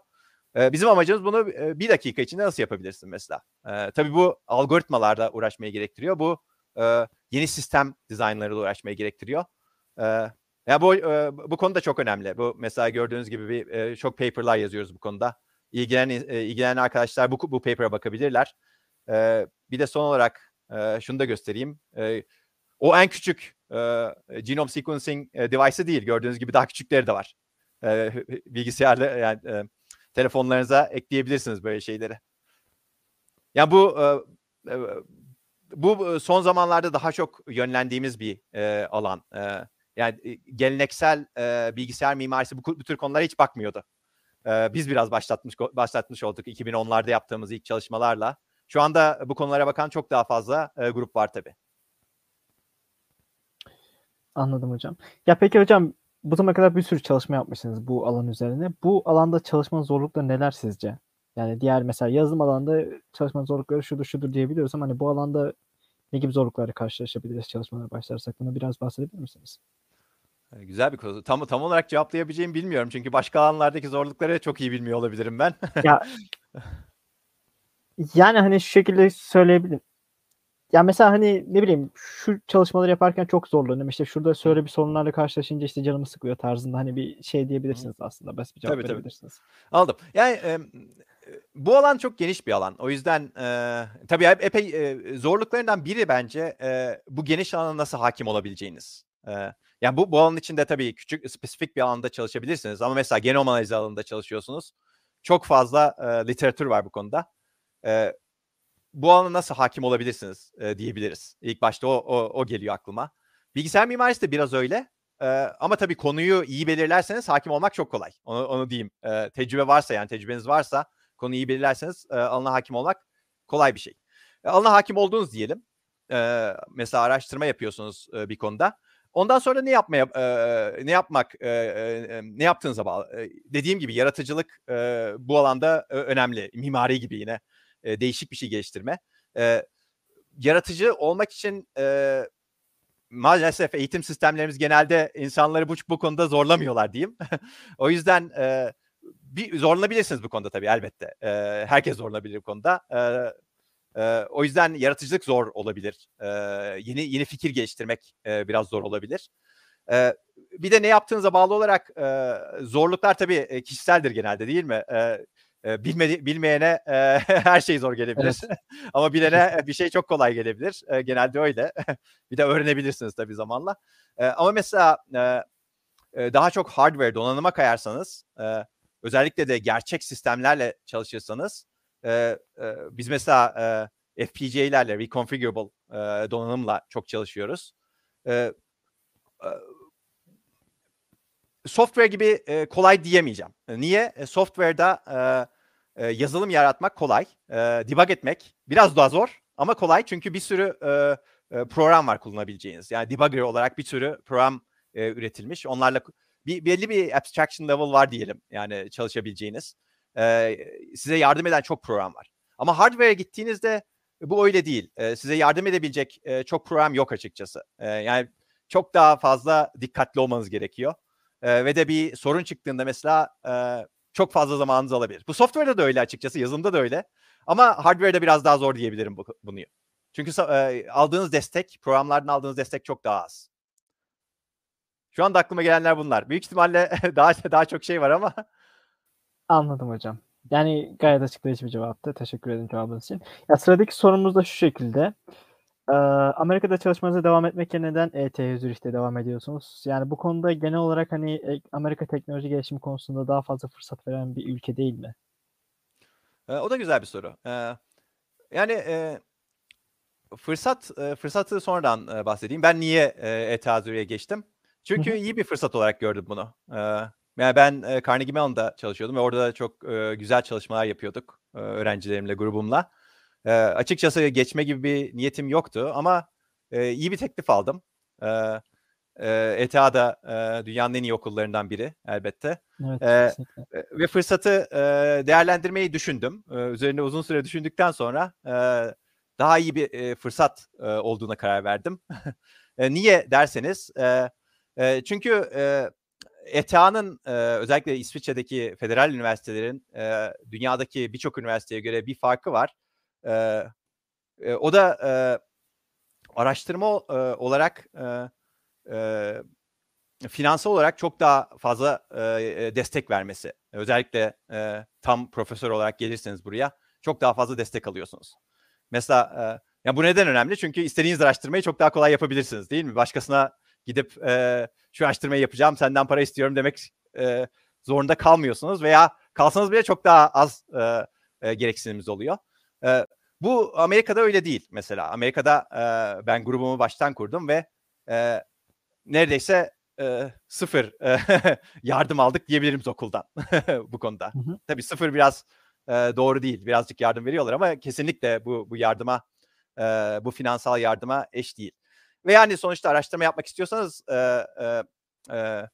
B: E, bizim amacımız bunu e, bir dakika içinde nasıl yapabilirsin mesela. E, tabii bu algoritmalarda uğraşmayı gerektiriyor. Bu e, yeni sistem dizaynlarıyla uğraşmayı gerektiriyor. Ya bu bu konuda çok önemli. Bu mesela gördüğünüz gibi bir çok paper'lar yazıyoruz bu konuda. İlgilenen ilgilenen arkadaşlar bu bu paper'a bakabilirler. Bir de son olarak şunu da göstereyim. O en küçük e, genome sequencing e, device'ı değil. Gördüğünüz gibi daha küçükleri de var. E, bilgisayarda yani telefonlarınıza ekleyebilirsiniz böyle şeyleri. Yani bu bu son zamanlarda daha çok yönlendiğimiz bir alan. E, yani geleneksel e, bilgisayar mimarisi bu, bu tür konulara hiç bakmıyordu. E, biz biraz başlatmış başlatmış olduk 2010'larda yaptığımız ilk çalışmalarla. Şu anda bu konulara bakan çok daha fazla e, grup var tabii.
A: Anladım hocam. Ya peki hocam bu zamana kadar bir sürü çalışma yapmışsınız bu alan üzerine. Bu alanda çalışma zorlukları neler sizce? Yani diğer mesela yazılım alanında çalışma zorlukları şudur şudur diyebiliyoruz ama hani bu alanda ne gibi zorluklarla karşılaşabiliriz çalışmalara başlarsak? Bunu biraz bahsedebilir misiniz?
B: Güzel bir konu. Tam tam olarak cevaplayabileceğimi bilmiyorum. Çünkü başka alanlardaki zorlukları çok iyi bilmiyor olabilirim ben.
A: ya yani hani şu şekilde söyleyebilirim. Ya mesela hani ne bileyim şu çalışmaları yaparken çok zorlanıyorum. İşte şurada şöyle bir sorunlarla karşılaşınca işte canımı sıkıyor tarzında hani bir şey diyebilirsiniz aslında. Basit bir cevap tabii, verebilirsiniz.
B: Tabii. Aldım. Yani e, bu alan çok geniş bir alan. O yüzden e, tabii epey e, zorluklarından biri bence e, bu geniş alana nasıl hakim olabileceğiniz. E, yani bu, bu alan içinde tabii küçük spesifik bir alanda çalışabilirsiniz. Ama mesela genom analizi alanında çalışıyorsunuz. Çok fazla e, literatür var bu konuda. E, bu alana nasıl hakim olabilirsiniz e, diyebiliriz. İlk başta o, o, o geliyor aklıma. Bilgisayar mimarisi de biraz öyle. E, ama tabii konuyu iyi belirlerseniz hakim olmak çok kolay. Onu, onu diyeyim. E, tecrübe varsa yani tecrübeniz varsa konuyu iyi belirlerseniz e, alana hakim olmak kolay bir şey. E, alana hakim olduğunuz diyelim. E, mesela araştırma yapıyorsunuz e, bir konuda. Ondan sonra ne yapmaya e, ne yapmak e, e, ne yaptığınıza bağlı. E, dediğim gibi yaratıcılık e, bu alanda e, önemli. Mimari gibi yine e, değişik bir şey geliştirme. E, yaratıcı olmak için e, maalesef eğitim sistemlerimiz genelde insanları bu, bu konuda zorlamıyorlar diyeyim. o yüzden e, bir zorlanabilirsiniz bu konuda tabii elbette. E, herkes zorlanabilir bu konuda. E, e, o yüzden yaratıcılık zor olabilir. E, yeni yeni fikir geliştirmek e, biraz zor olabilir. E, bir de ne yaptığınıza bağlı olarak e, zorluklar tabii kişiseldir genelde değil mi? E, bilmedi, bilmeyene e, her şey zor gelebilir. Evet. Ama bilene bir şey çok kolay gelebilir. E, genelde öyle. bir de öğrenebilirsiniz tabii zamanla. E, ama mesela e, daha çok hardware donanıma kayarsanız e, özellikle de gerçek sistemlerle çalışırsanız e, e, biz mesela e, FPGA'lerle reconfigurable e, donanımla çok çalışıyoruz. E, e, software gibi e, kolay diyemeyeceğim. Niye? E, software'da e, e, yazılım yaratmak kolay. E, debug etmek biraz daha zor ama kolay çünkü bir sürü e, program var kullanabileceğiniz. Yani debugger olarak bir sürü program e, üretilmiş. Onlarla bir belli bir abstraction level var diyelim. Yani çalışabileceğiniz. E, size yardım eden çok program var. Ama hardware'e gittiğinizde bu öyle değil. E, size yardım edebilecek e, çok program yok açıkçası. E, yani çok daha fazla dikkatli olmanız gerekiyor. E, ve de bir sorun çıktığında mesela e, çok fazla zamanınızı alabilir. Bu software'da da öyle açıkçası, yazılımda da öyle. Ama hardware'da biraz daha zor diyebilirim bu, bunu. Çünkü e, aldığınız destek, programlardan aldığınız destek çok daha az. Şu anda aklıma gelenler bunlar. Büyük ihtimalle daha daha çok şey var ama.
A: Anladım hocam. Yani gayet açıklayıcı bir cevaptı. Teşekkür ederim cevabınız için. Ya sıradaki sorumuz da şu şekilde. Ee, Amerika'da çalışmanıza devam etmek yerine neden ETH Zürih'te devam ediyorsunuz? Yani bu konuda genel olarak hani e, Amerika teknoloji gelişimi konusunda daha fazla fırsat veren bir ülke değil mi?
B: Ee, o da güzel bir soru. Ee, yani e, fırsat e, fırsatı sonradan e, bahsedeyim. Ben niye e, ETH Zürih'e geçtim? Çünkü iyi bir fırsat olarak gördüm bunu. Ee, yani ben e, Carnegie Mellon'da çalışıyordum ve orada çok e, güzel çalışmalar yapıyorduk e, öğrencilerimle, grubumla. E, açıkçası geçme gibi bir niyetim yoktu ama e, iyi bir teklif aldım. E, e, ETA da e, dünyanın en iyi okullarından biri elbette. Evet, e, ve fırsatı e, değerlendirmeyi düşündüm. E, üzerine uzun süre düşündükten sonra e, daha iyi bir e, fırsat e, olduğuna karar verdim. e, niye derseniz... E, e, çünkü e, ETA'nın e, özellikle İsviçre'deki federal üniversitelerin e, dünyadaki birçok üniversiteye göre bir farkı var. E, e, o da e, araştırma e, olarak e, e, finansal olarak çok daha fazla e, destek vermesi. Özellikle e, tam profesör olarak gelirseniz buraya çok daha fazla destek alıyorsunuz. Mesela e, ya bu neden önemli? Çünkü istediğiniz araştırmayı çok daha kolay yapabilirsiniz değil mi? Başkasına gidip e, şu araştırmayı yapacağım senden para istiyorum demek e, zorunda kalmıyorsunuz veya kalsanız bile çok daha az e, e, gereksinimimiz oluyor. E, bu Amerika'da öyle değil mesela. Amerika'da e, ben grubumu baştan kurdum ve e, neredeyse e, sıfır e, yardım aldık diyebiliriz okuldan bu konuda. Hı hı. Tabii sıfır biraz e, doğru değil. Birazcık yardım veriyorlar ama kesinlikle bu bu yardıma e, bu finansal yardıma eş değil. Ve yani sonuçta araştırma yapmak istiyorsanız e, e, e,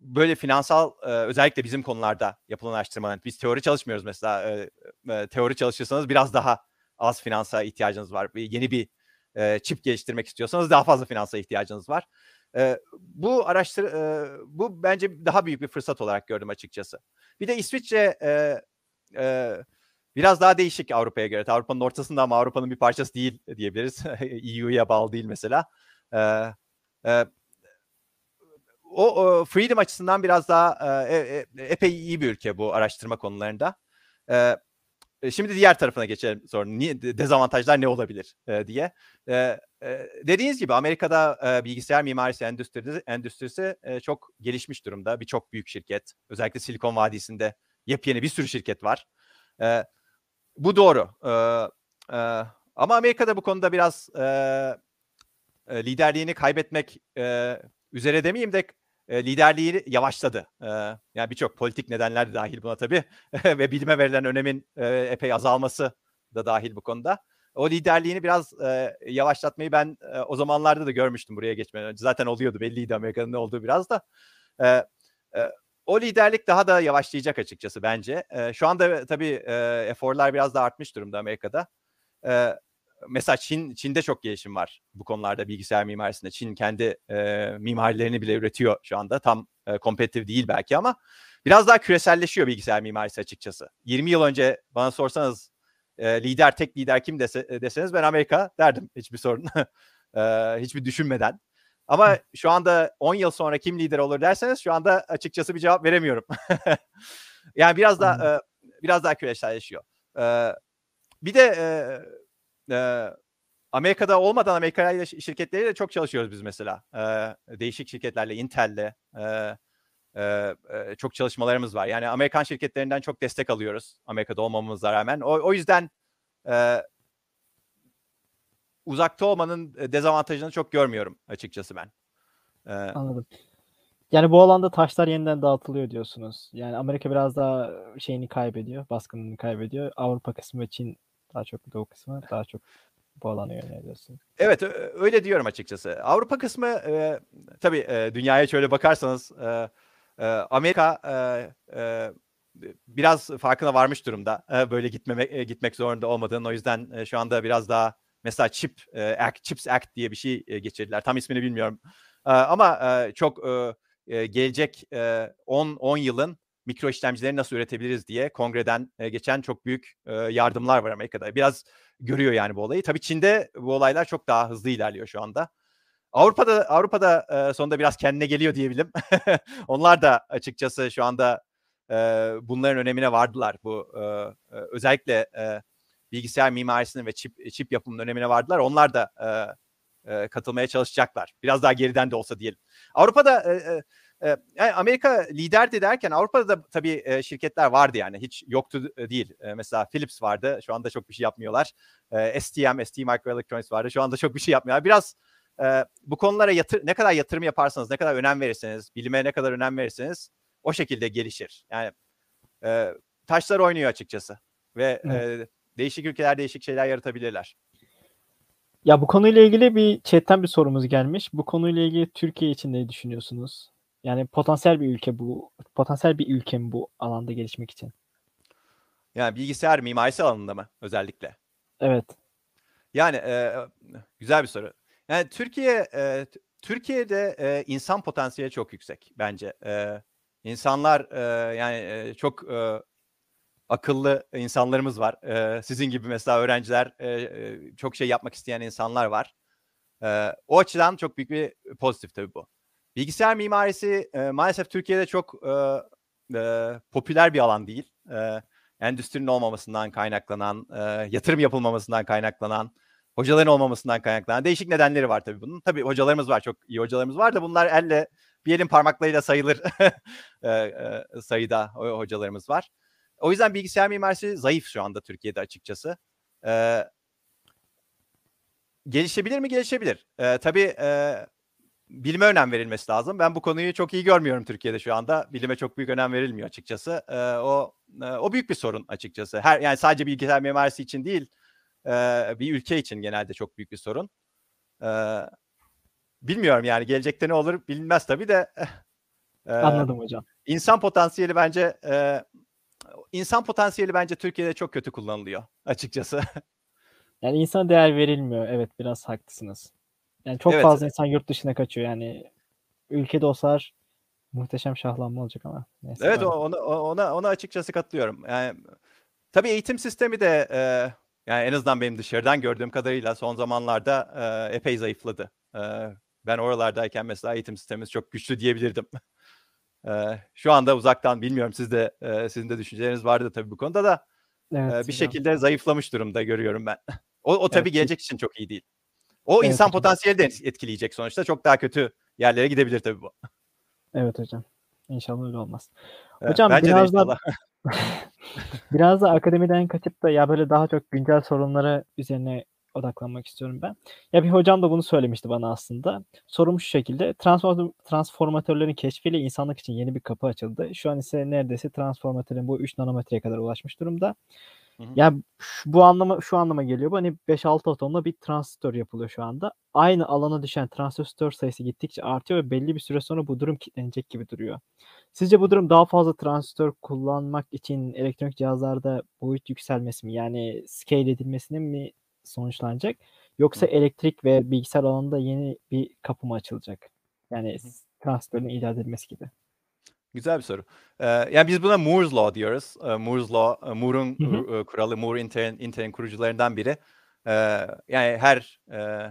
B: böyle finansal e, özellikle bizim konularda yapılan araştırmalar biz teori çalışmıyoruz mesela e, e, teori çalışırsanız biraz daha az finansa ihtiyacınız var. Yeni bir e, çip geliştirmek istiyorsanız daha fazla finansa ihtiyacınız var. E, bu araştır e, bu bence daha büyük bir fırsat olarak gördüm açıkçası. Bir de İsviçre e, e, biraz daha değişik Avrupa'ya göre. Avrupa'nın ortasında ama Avrupa'nın bir parçası değil diyebiliriz. EU'ya bağlı değil mesela. E, e, o, o freedom açısından biraz daha e, e, epey iyi bir ülke bu araştırma konularında. E, şimdi diğer tarafına geçelim sonra. Niye, dezavantajlar ne olabilir e, diye. E, e, dediğiniz gibi Amerika'da e, bilgisayar mimarisi endüstrisi, endüstrisi e, çok gelişmiş durumda. Birçok büyük şirket, özellikle Silikon Vadisi'nde yepyeni bir sürü şirket var. E, bu doğru. E, e, ama Amerika'da bu konuda biraz e, liderliğini kaybetmek e, üzere demeyeyim de e, liderliği yavaşladı. E, yani birçok politik nedenler de dahil buna tabii ve bilime verilen önemin e, epey azalması da dahil bu konuda. O liderliğini biraz e, yavaşlatmayı ben e, o zamanlarda da görmüştüm buraya geçmeden önce. Zaten oluyordu belliydi Amerika'nın ne olduğu biraz da. E, e, o liderlik daha da yavaşlayacak açıkçası bence. E, şu anda tabii e, eforlar biraz da artmış durumda Amerika'da. E, mesela Çin Çin'de çok gelişim var bu konularda bilgisayar mimarisinde. Çin kendi e, mimarilerini bile üretiyor şu anda. Tam e, kompetitif değil belki ama biraz daha küreselleşiyor bilgisayar mimarisi açıkçası. 20 yıl önce bana sorsanız e, lider tek lider kim dese, deseniz ben Amerika derdim hiçbir sorun. e, hiçbir düşünmeden. Ama şu anda 10 yıl sonra kim lider olur derseniz şu anda açıkçası bir cevap veremiyorum. yani biraz daha e, biraz daha küreselleşiyor. E, bir de e, e, Amerika'da olmadan Amerika şirketleriyle çok çalışıyoruz biz mesela. E, değişik şirketlerle, Intel'le e, e, e, çok çalışmalarımız var. Yani Amerikan şirketlerinden çok destek alıyoruz Amerika'da olmamamıza rağmen. O, o yüzden e, uzakta olmanın dezavantajını çok görmüyorum açıkçası ben.
A: E, Anladım. Yani bu alanda taşlar yeniden dağıtılıyor diyorsunuz. Yani Amerika biraz daha şeyini kaybediyor, baskınını kaybediyor. Avrupa kısmı ve Çin daha çok doğu kısmı daha çok bu alana yöneliyorsun.
B: Evet öyle diyorum açıkçası. Avrupa kısmı e, tabii e, dünyaya şöyle bakarsanız e, e, Amerika e, e, biraz farkına varmış durumda. E, böyle gitmemek e, gitmek zorunda olmadığını o yüzden e, şu anda biraz daha mesela Chip e, Act, Chips Act diye bir şey e, geçirdiler. Tam ismini bilmiyorum. E, ama e, çok gelecek 10 e, 10 yılın mikro işlemcileri nasıl üretebiliriz diye kongreden geçen çok büyük yardımlar var Amerika'da. Biraz görüyor yani bu olayı. Tabii Çin'de bu olaylar çok daha hızlı ilerliyor şu anda. Avrupa'da Avrupa'da sonunda biraz kendine geliyor diyebilirim. Onlar da açıkçası şu anda bunların önemine vardılar. Bu özellikle bilgisayar mimarisinin ve çip çip yapımının önemine vardılar. Onlar da e, e, katılmaya çalışacaklar. Biraz daha geriden de olsa diyelim. Avrupa'da e, e, yani Amerika liderdi derken Avrupa'da da tabii e, şirketler vardı yani hiç yoktu değil. E, mesela Philips vardı şu anda çok bir şey yapmıyorlar. E, STM, ST Microelectronics vardı şu anda çok bir şey yapmıyorlar. Biraz e, bu konulara yatır, ne kadar yatırım yaparsanız, ne kadar önem verirseniz, bilime ne kadar önem verirseniz o şekilde gelişir. Yani e, taşlar oynuyor açıkçası ve evet. e, değişik ülkeler değişik şeyler yaratabilirler.
A: Ya bu konuyla ilgili bir chatten bir sorumuz gelmiş. Bu konuyla ilgili Türkiye için ne düşünüyorsunuz? Yani potansiyel bir ülke bu. Potansiyel bir ülke mi bu alanda gelişmek için?
B: Yani bilgisayar mimarisi alanında mı özellikle?
A: Evet.
B: Yani e, güzel bir soru. Yani Türkiye e, Türkiye'de e, insan potansiyeli çok yüksek bence. E, insanlar e, yani e, çok e, akıllı insanlarımız var. E, sizin gibi mesela öğrenciler e, çok şey yapmak isteyen insanlar var. E, o açıdan çok büyük bir pozitif tabii bu. Bilgisayar mimarisi e, maalesef Türkiye'de çok e, e, popüler bir alan değil. E, endüstrinin olmamasından kaynaklanan, e, yatırım yapılmamasından kaynaklanan, hocaların olmamasından kaynaklanan değişik nedenleri var tabii bunun. Tabii hocalarımız var, çok iyi hocalarımız var da bunlar elle bir elin parmaklarıyla sayılır e, e, sayıda hocalarımız var. O yüzden bilgisayar mimarisi zayıf şu anda Türkiye'de açıkçası. E, gelişebilir mi? Gelişebilir. E, tabii e, bilime önem verilmesi lazım. Ben bu konuyu çok iyi görmüyorum Türkiye'de şu anda. Bilime çok büyük önem verilmiyor açıkçası. E, o e, o büyük bir sorun açıkçası. Her yani sadece bilgisayar mimarisi için değil, e, bir ülke için genelde çok büyük bir sorun. E, bilmiyorum yani gelecekte ne olur bilinmez tabii de.
A: E, Anladım hocam.
B: İnsan potansiyeli bence e, insan potansiyeli bence Türkiye'de çok kötü kullanılıyor açıkçası.
A: Yani insan değer verilmiyor. Evet biraz haklısınız. Yani çok evet. fazla insan yurt dışına kaçıyor. Yani ülkede olsalar muhteşem şahlanma olacak ama.
B: Neyse evet ona, ona, ona açıkçası katılıyorum. Yani tabii eğitim sistemi de e, yani en azından benim dışarıdan gördüğüm kadarıyla son zamanlarda e, epey zayıfladı. E, ben oralardayken mesela eğitim sistemimiz çok güçlü diyebilirdim. e, şu anda uzaktan bilmiyorum siz de e, sizin de düşünceleriniz vardı tabii bu konuda da evet, e, bir şekilde zayıflamış durumda görüyorum ben. O, o tabii evet. gelecek için çok iyi değil. O evet, insan hocam. potansiyeli de etkileyecek sonuçta. Çok daha kötü yerlere gidebilir tabii bu.
A: Evet hocam. İnşallah öyle olmaz. Hocam Bence biraz da biraz da akademiden kaçıp da ya böyle daha çok güncel sorunlara üzerine odaklanmak istiyorum ben. Ya bir hocam da bunu söylemişti bana aslında. Sorum şu şekilde. Transform transformatörlerin keşfiyle insanlık için yeni bir kapı açıldı. Şu an ise neredeyse transformatörün bu 3 nanometreye kadar ulaşmış durumda. Hı hı. Yani bu anlama şu anlama geliyor. Bu hani 5-6 atomla bir transistör yapılıyor şu anda. Aynı alana düşen transistör sayısı gittikçe artıyor ve belli bir süre sonra bu durum kilitlenecek gibi duruyor. Sizce bu durum daha fazla transistör kullanmak için elektronik cihazlarda boyut yükselmesi mi yani scale edilmesine mi sonuçlanacak? Yoksa elektrik ve bilgisayar alanında yeni bir kapı mı açılacak? Yani transistörün icat edilmesi gibi.
B: Güzel bir soru. Ee, yani biz buna Moore's Law diyoruz. Ee, Moore's Law, Moore'un kuralı, Moore Intel'in, Intel'in kurucularından biri. Ee, yani her e,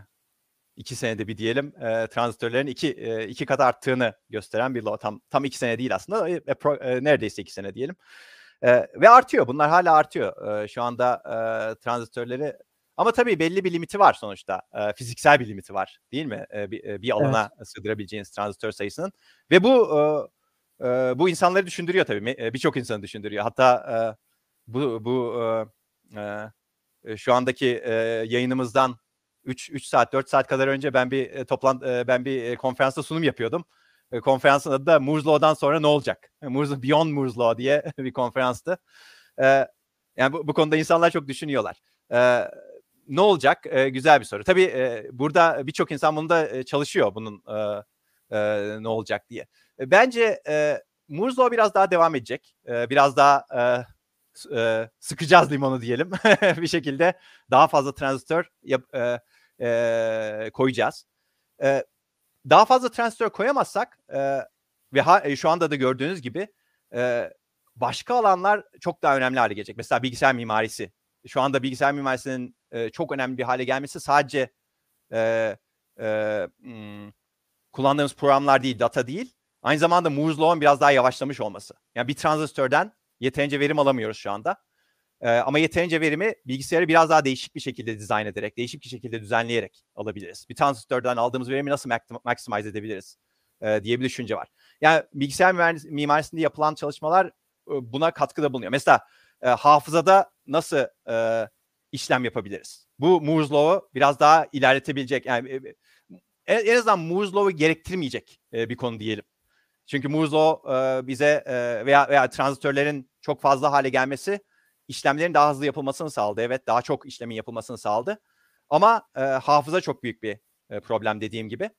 B: iki senede bir diyelim e, transistörlerin iki e, iki kat arttığını gösteren bir law. Tam tam iki sene değil aslında. E, pro, e, neredeyse iki sene diyelim. E, ve artıyor. Bunlar hala artıyor. E, şu anda e, transistörleri ama tabii belli bir limiti var sonuçta. E, fiziksel bir limiti var değil mi? E, bir, bir alana evet. sığdırabileceğiniz transistör sayısının. Ve bu e, e, bu insanları düşündürüyor tabii. E, Birçok insanı düşündürüyor. Hatta e, bu bu e, e, şu andaki e, yayınımızdan 3 3 saat 4 saat kadar önce ben bir e, toplantı e, ben bir e, konferansta sunum yapıyordum. E, konferansın adı da Moore's Law'dan sonra ne olacak? Moore's Beyond Moore's Law diye bir konferanstı. E, yani bu, bu konuda insanlar çok düşünüyorlar. E, ne olacak? E, güzel bir soru. Tabii e, burada birçok insan bunda e, çalışıyor bunun e, e, ne olacak diye. E, bence e, Law biraz daha devam edecek. E, biraz daha e, e, sıkacağız limonu diyelim. bir şekilde daha fazla transistör yap, e, e, koyacağız. E, daha fazla transistör koyamazsak e, ve ha, e, şu anda da gördüğünüz gibi e, başka alanlar çok daha önemli hale gelecek. Mesela bilgisayar mimarisi. Şu anda bilgisayar mimarisinin e, çok önemli bir hale gelmesi sadece e, e, hmm, kullandığımız programlar değil, data değil. Aynı zamanda Moore's Law'un biraz daha yavaşlamış olması. Yani bir transistörden yeterince verim alamıyoruz şu anda. Ee, ama yeterince verimi bilgisayarı biraz daha değişik bir şekilde dizayn ederek, değişik bir şekilde düzenleyerek alabiliriz. Bir transistörden aldığımız verimi nasıl maximize edebiliriz e, diye bir düşünce var. Yani bilgisayar mimarisinde yapılan çalışmalar e, buna katkıda bulunuyor. Mesela e, hafızada nasıl e, işlem yapabiliriz? Bu Moore's Law'u biraz daha ilerletebilecek, yani e, en, azından Moore's Law'u gerektirmeyecek e, bir konu diyelim. Çünkü Moore's Law e, bize e, veya, veya transistörlerin çok fazla hale gelmesi işlemlerin daha hızlı yapılmasını sağladı. Evet daha çok işlemin yapılmasını sağladı. Ama e, hafıza çok büyük bir e, problem dediğim gibi.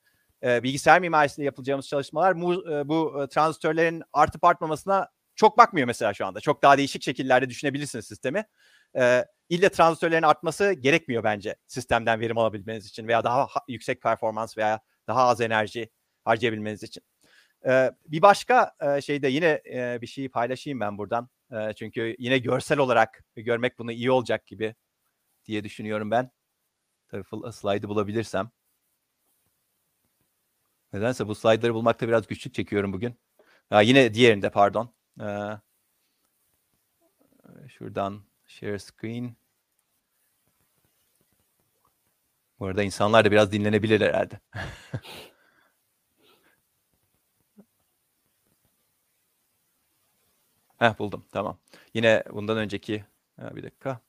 B: E, bilgisayar mimarisinde yapılacağımız çalışmalar mu, e, bu e, transistörlerin artıp artmamasına çok bakmıyor mesela şu anda. Çok daha değişik şekillerde düşünebilirsiniz sistemi. E, ille transistörlerin artması gerekmiyor bence sistemden verim alabilmeniz için veya daha yüksek performans veya daha az enerji harcayabilmeniz için. E, bir başka e, şeyde yine e, bir şeyi paylaşayım ben buradan. E, çünkü yine görsel olarak görmek bunu iyi olacak gibi diye düşünüyorum ben. Tabii slide'ı bulabilirsem. Nedense bu slide'ları bulmakta biraz güçlük çekiyorum bugün. Ha, yine diğerinde pardon. Ee, şuradan share screen. Bu arada insanlar da biraz dinlenebilir herhalde. Heh buldum tamam. Yine bundan önceki bir dakika.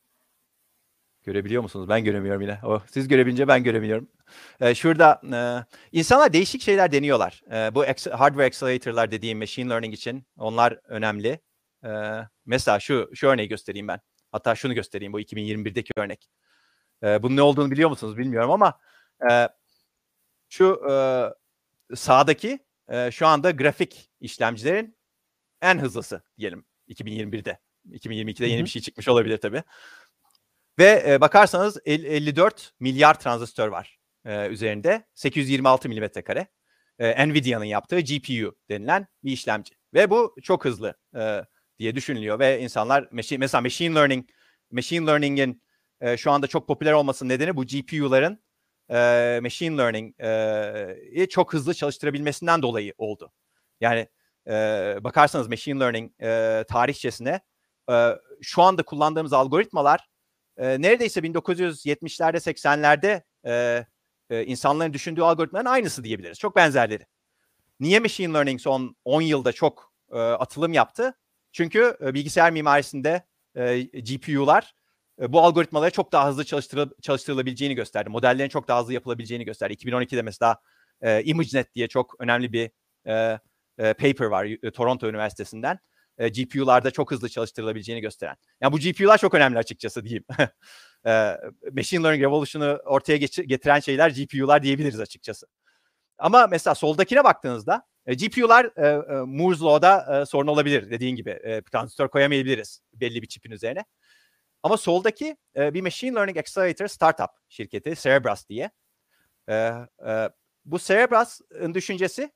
B: Görebiliyor musunuz? Ben göremiyorum yine. Oh, siz görebilince ben göremiyorum. Ee, şurada e, insanlar değişik şeyler deniyorlar. E, bu hardware accelerator'lar dediğim machine learning için onlar önemli. E, mesela şu şu örneği göstereyim ben. Hatta şunu göstereyim bu 2021'deki örnek. E, bunun ne olduğunu biliyor musunuz bilmiyorum ama e, şu e, sağdaki e, şu anda grafik işlemcilerin en hızlısı diyelim 2021'de. 2022'de yeni
A: Hı hı.
B: bir şey çıkmış olabilir tabii. Ve e, bakarsanız el- 54 milyar transistör var e, üzerinde. 826 milimetre kare. E, Nvidia'nın yaptığı GPU denilen bir işlemci. Ve bu çok hızlı e, diye düşünülüyor ve insanlar mesela machine learning machine learning'in e, şu anda çok popüler olmasının nedeni bu GPU'ların e, machine learning e, çok hızlı çalıştırabilmesinden dolayı oldu. Yani e, bakarsanız machine learning e, tarihçesine e, şu anda kullandığımız algoritmalar e, neredeyse 1970'lerde 80'lerde e, e, insanların düşündüğü algoritmaların aynısı diyebiliriz. Çok benzerleri. Niye machine learning son 10 yılda çok e, atılım yaptı? Çünkü e, bilgisayar mimarisinde e, GPU'lar e, bu algoritmaları çok daha hızlı çalıştırıl- çalıştırılabileceğini gösterdi. Modellerin çok daha hızlı yapılabileceğini gösterdi. 2012'de mesela e, ImageNet diye çok önemli bir e, e, paper var e, Toronto Üniversitesi'nden. E, GPU'larda çok hızlı çalıştırılabileceğini gösteren. Yani bu GPU'lar çok önemli açıkçası diyeyim. e, Machine Learning Revolution'u ortaya getiren şeyler GPU'lar diyebiliriz açıkçası. Ama mesela soldakine baktığınızda e, GPU'lar e, e, Moore's Law'da e, sorun olabilir dediğin gibi. E, transistör koyamayabiliriz belli bir çipin üzerine. Ama soldaki e, bir Machine Learning Accelerator startup şirketi Cerebras diye. E, e, bu Cerebras'ın düşüncesi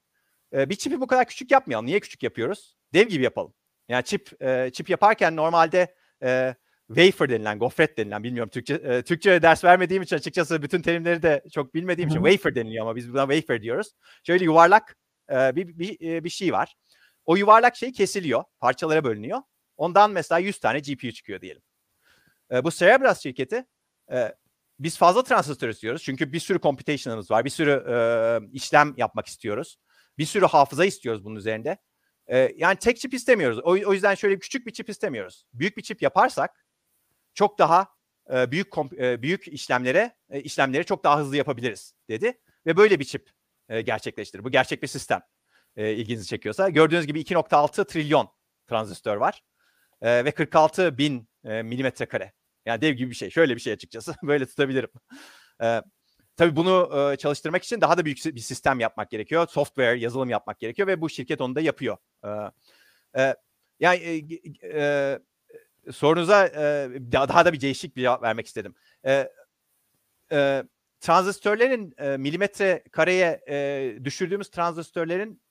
B: e, bir çipi bu kadar küçük yapmayalım. Niye küçük yapıyoruz? Dev gibi yapalım. Yani çip e, çip yaparken normalde e, wafer denilen, gofret denilen bilmiyorum Türkçe e, Türkçe ders vermediğim için açıkçası bütün terimleri de çok bilmediğim için wafer deniliyor ama biz buna wafer diyoruz. Şöyle yuvarlak e, bir, bir, e, bir şey var. O yuvarlak şey kesiliyor, parçalara bölünüyor. Ondan mesela 100 tane GPU çıkıyor diyelim. E, bu Cerebras şirketi e, biz fazla transistör istiyoruz. Çünkü bir sürü computation'ımız var. Bir sürü e, işlem yapmak istiyoruz. Bir sürü hafıza istiyoruz bunun üzerinde. E, yani tek çip istemiyoruz. O, o yüzden şöyle küçük bir çip istemiyoruz. Büyük bir çip yaparsak çok daha e, büyük e, büyük işlemlere e, işlemleri çok daha hızlı yapabiliriz dedi ve böyle bir çip e, gerçekleştirdi. Bu gerçek bir sistem. E, ilginizi çekiyorsa gördüğünüz gibi 2.6 trilyon transistör var E, ve 46 bin e, milimetre kare. Yani dev gibi bir şey. Şöyle bir şey açıkçası. böyle tutabilirim. E, tabii bunu e, çalıştırmak için daha da büyük bir sistem yapmak gerekiyor. Software, yazılım yapmak gerekiyor ve bu şirket onu da yapıyor. E, e, yani e, e, sorunuza e, daha, da bir değişik bir cevap vermek istedim. E, e, transistörlerin e, milimetre kareye e, düşürdüğümüz transistörlerin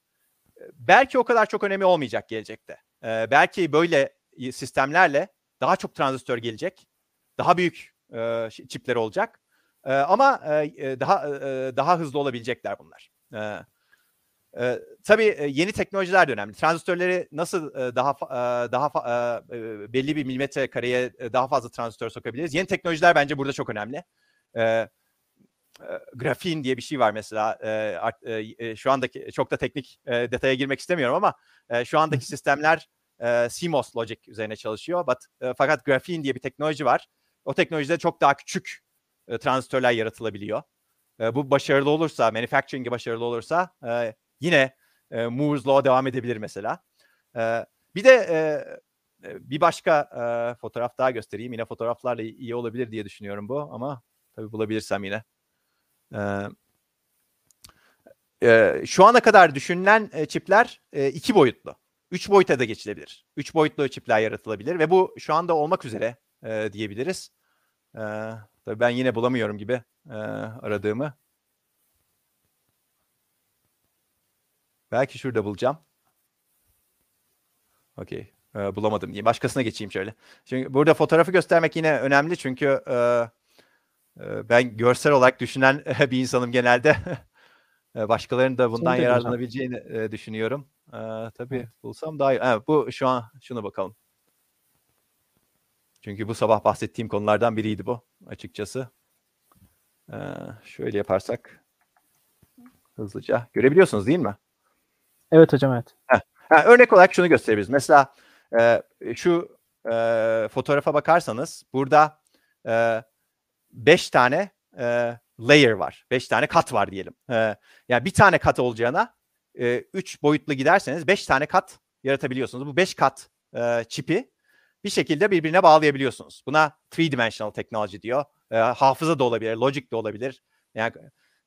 B: belki o kadar çok önemi olmayacak gelecekte. E, belki böyle sistemlerle daha çok transistör gelecek, daha büyük e, çipler olacak. E, ama e, daha e, daha hızlı olabilecekler bunlar. E, e, tabii yeni teknolojiler de önemli. Transistörleri nasıl e, daha e, daha e, belli bir milimetre kareye daha fazla transistör sokabiliriz? Yeni teknolojiler bence burada çok önemli. E, grafin diye bir şey var mesela. E, e, şu andaki çok da teknik e, detaya girmek istemiyorum ama e, şu andaki sistemler e, CMOS logic üzerine çalışıyor. But, e, fakat grafin diye bir teknoloji var. O teknolojide çok daha küçük e, transistörler yaratılabiliyor. E, bu başarılı olursa, manufacturing'i başarılı olursa e, yine e, Moore's Law devam edebilir mesela. E, bir de e, e, bir başka e, fotoğraf daha göstereyim. Yine fotoğraflarla iyi- olabilir diye düşünüyorum bu ama tabii bulabilirsem yine. E, e, şu ana kadar düşünülen e, çipler e, iki boyutlu. Üç boyuta da geçilebilir. Üç boyutlu çipler yaratılabilir ve bu şu anda olmak üzere e, diyebiliriz. E, tabii ben yine bulamıyorum gibi e, aradığımı. Belki şurada bulacağım. Okey. Ee, bulamadım diye. Başkasına geçeyim şöyle. Çünkü burada fotoğrafı göstermek yine önemli çünkü e, e, ben görsel olarak düşünen bir insanım genelde. E, Başkalarının da bundan yararlanabileceğini e, düşünüyorum. E, tabii bulsam daha iyi. Ha, bu şu an şunu bakalım. Çünkü bu sabah bahsettiğim konulardan biriydi bu açıkçası. E, şöyle yaparsak hızlıca görebiliyorsunuz değil mi?
A: Evet hocam evet.
B: Ha, örnek olarak şunu gösterebiliriz. Mesela e, şu e, fotoğrafa bakarsanız burada e, 5 tane e, layer var. 5 tane kat var diyelim. E, yani bir tane kat olacağına 3 e, boyutlu giderseniz 5 tane kat yaratabiliyorsunuz. Bu 5 kat e, çipi bir şekilde birbirine bağlayabiliyorsunuz. Buna three dimensional teknoloji diyor. E, hafıza da olabilir, logic de olabilir. Yani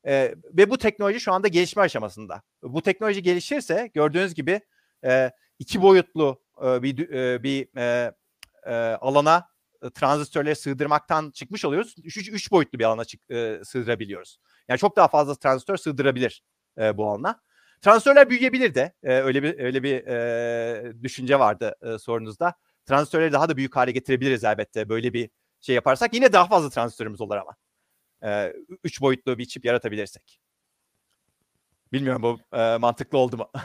B: e, ve bu teknoloji şu anda gelişme aşamasında. Bu teknoloji gelişirse gördüğünüz gibi e, iki boyutlu e, bir e, bir e, e, alana e, transistörleri sığdırmaktan çıkmış oluyoruz. Üç, üç boyutlu bir alana çık, e, sığdırabiliyoruz. Yani çok daha fazla transistör sığdırabilir e, bu alana. Transistörler büyüyebilir de e, öyle bir öyle bir e, düşünce vardı e, sorunuzda. Transistörleri daha da büyük hale getirebiliriz elbette böyle bir şey yaparsak. Yine daha fazla transistörümüz olur ama. E, üç boyutlu bir çip yaratabilirsek. Bilmiyorum bu e, mantıklı oldu mu?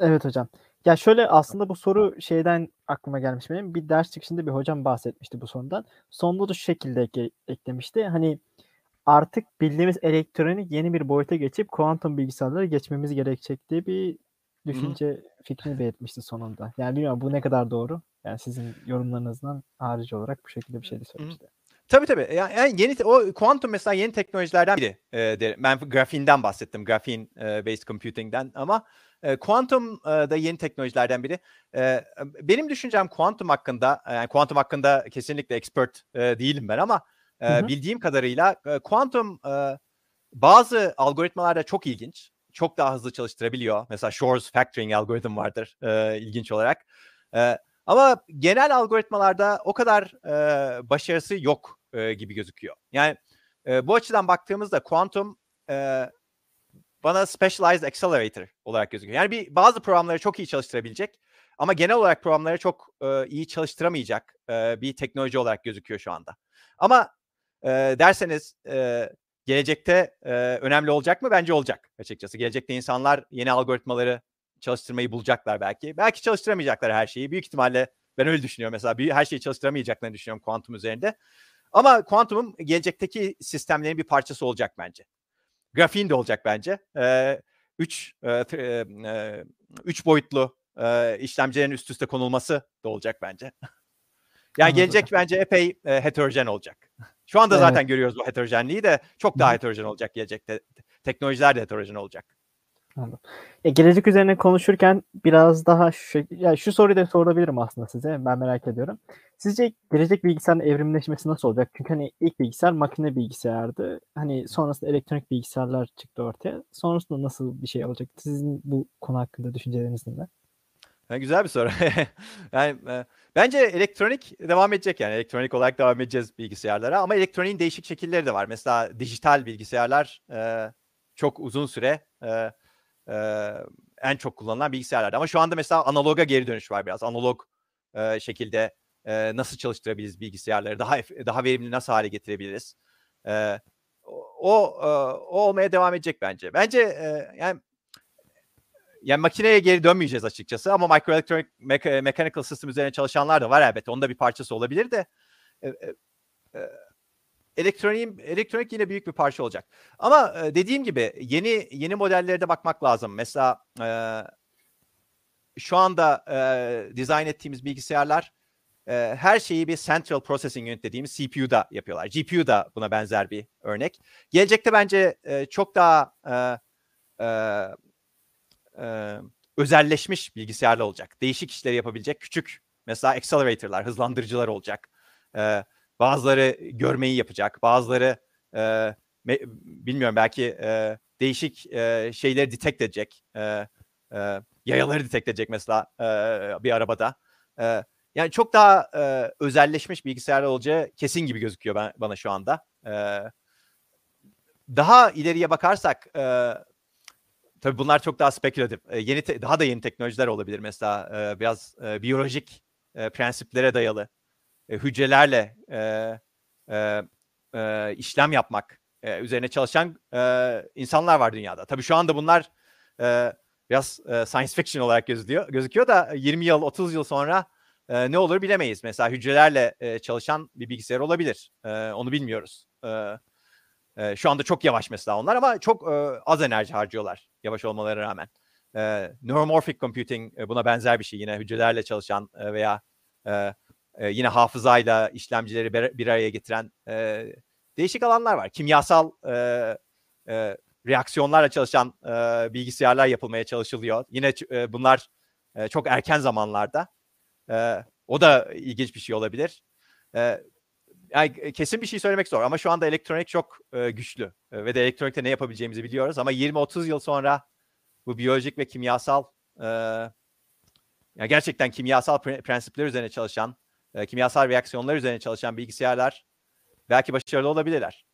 A: Evet hocam. Ya şöyle aslında bu soru şeyden aklıma gelmiş benim. Bir ders çıkışında bir hocam bahsetmişti bu sorudan. Sonunda da şu şekilde ek- eklemişti. Hani artık bildiğimiz elektronik yeni bir boyuta geçip kuantum bilgisayarlara geçmemiz gerekecek diye bir düşünce Hı-hı. fikrini belirtmişti sonunda. Yani bilmiyorum bu ne kadar doğru. Yani sizin yorumlarınızdan harici olarak bu şekilde bir şey de söylemişti.
B: Tabii tabii. Yani, yeni o kuantum mesela yeni teknolojilerden biri. E, derim. Ben grafinden bahsettim. Grafin e, based computing'den ama kuantum e, da yeni teknolojilerden biri. E, benim düşüncem kuantum hakkında yani kuantum hakkında kesinlikle expert e, değilim ben ama e, hı hı. bildiğim kadarıyla kuantum e, bazı algoritmalarda çok ilginç. Çok daha hızlı çalıştırabiliyor. Mesela Shor's factoring algoritm vardır e, ilginç olarak. E, ama genel algoritmalarda o kadar e, başarısı yok e, gibi gözüküyor. Yani e, bu açıdan baktığımızda kuantum e, bana specialized accelerator olarak gözüküyor. Yani bir bazı programları çok iyi çalıştırabilecek ama genel olarak programları çok e, iyi çalıştıramayacak e, bir teknoloji olarak gözüküyor şu anda. Ama e, derseniz e, gelecekte e, önemli olacak mı? Bence olacak açıkçası. Gelecekte insanlar yeni algoritmaları çalıştırmayı bulacaklar belki. Belki çalıştıramayacaklar her şeyi. Büyük ihtimalle ben öyle düşünüyorum mesela. Bir, her şeyi çalıştıramayacaklarını düşünüyorum kuantum üzerinde. Ama kuantumun gelecekteki sistemlerin bir parçası olacak bence. Grafin de olacak bence. E, üç, e, e, üç boyutlu e, işlemcilerin üst üste konulması da olacak bence. yani Anladım. gelecek bence epey e, heterojen olacak. Şu anda evet. zaten görüyoruz bu heterojenliği de çok daha heterojen olacak gelecekte. Teknolojiler de heterojen olacak.
A: Anladım. Ya gelecek üzerine konuşurken biraz daha şu, ya şu soruyu da sorabilirim aslında size. Ben merak ediyorum. Sizce gelecek bilgisayarın evrimleşmesi nasıl olacak? Çünkü hani ilk bilgisayar makine bilgisayardı. Hani sonrasında elektronik bilgisayarlar çıktı ortaya. Sonrasında nasıl bir şey olacak? Sizin bu konu hakkında düşünceleriniz neler?
B: Yani güzel bir soru. yani e, bence elektronik devam edecek yani elektronik olarak devam edeceğiz bilgisayarlara ama elektroniğin değişik şekilleri de var. Mesela dijital bilgisayarlar e, çok uzun süre e, e, en çok kullanılan bilgisayarlar. Ama şu anda mesela analoga geri dönüş var biraz. Analog e, şekilde e, nasıl çalıştırabiliriz bilgisayarları, daha daha verimli nasıl hale getirebiliriz? E, o e, o olmaya devam edecek bence. Bence e, yani yani makineye geri dönmeyeceğiz açıkçası ama microelectronic me- mechanical system üzerine çalışanlar da var elbette. Onda bir parçası olabilir de e, e, e elektroniğin elektronik yine büyük bir parça olacak. Ama e, dediğim gibi yeni yeni modellere de bakmak lazım. Mesela e, şu anda e, dizayn ettiğimiz bilgisayarlar e, her şeyi bir Central Processing Unit dediğimiz CPU'da yapıyorlar. GPU da buna benzer bir örnek. Gelecekte bence e, çok daha e, e, e, özelleşmiş bilgisayarlar olacak. Değişik işleri yapabilecek küçük mesela accelerator'lar, hızlandırıcılar olacak. E, bazıları görmeyi yapacak, bazıları e, me, bilmiyorum belki e, değişik e, şeyleri detect edecek. E, e, yayaları detect edecek mesela e, bir arabada. E, yani çok daha e, özelleşmiş bilgisayarlar olacağı kesin gibi gözüküyor ben, bana şu anda. E, daha ileriye bakarsak e, tabii bunlar çok daha spekülatif. E, yeni te, daha da yeni teknolojiler olabilir mesela e, biraz e, biyolojik e, prensiplere dayalı e, hücrelerle e, e, e, işlem yapmak e, üzerine çalışan e, insanlar var dünyada. Tabii şu anda bunlar e, biraz e, science fiction olarak gözüküyor. Gözüküyor da 20 yıl, 30 yıl sonra e, ne olur bilemeyiz. Mesela hücrelerle e, çalışan bir bilgisayar olabilir. E, onu bilmiyoruz. E, e, şu anda çok yavaş mesela onlar ama çok e, az enerji harcıyorlar yavaş olmaları rağmen. E, neuromorphic computing e, buna benzer bir şey. Yine hücrelerle çalışan e, veya e, e, yine hafızayla işlemcileri bir, araya getiren e, değişik alanlar var. Kimyasal e, e, reaksiyonlarla çalışan e, bilgisayarlar yapılmaya çalışılıyor. Yine e, bunlar e, çok erken zamanlarda. E, o da ilginç bir şey olabilir. E, yani kesin bir şey söylemek zor ama şu anda elektronik çok e, güçlü e, ve de elektronikte ne yapabileceğimizi biliyoruz ama 20-30 yıl sonra bu biyolojik ve kimyasal e, yani gerçekten kimyasal pre- prensipler üzerine çalışan, e, kimyasal reaksiyonlar üzerine çalışan bilgisayarlar belki başarılı olabilirler.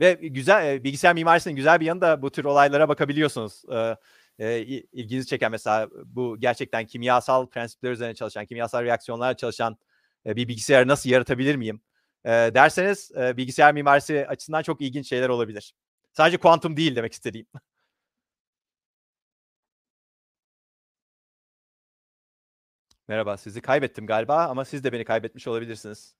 B: Ve güzel e, bilgisayar mimarisinin güzel bir yanı da bu tür olaylara bakabiliyorsunuz. E, e, ilginizi çeken mesela bu gerçekten kimyasal prensipler üzerine çalışan, kimyasal reaksiyonlarla çalışan e, bir bilgisayarı nasıl yaratabilir miyim? E, derseniz e, bilgisayar mimarisi açısından çok ilginç şeyler olabilir. Sadece kuantum değil demek istediğim. Merhaba, sizi kaybettim galiba ama siz de beni kaybetmiş olabilirsiniz.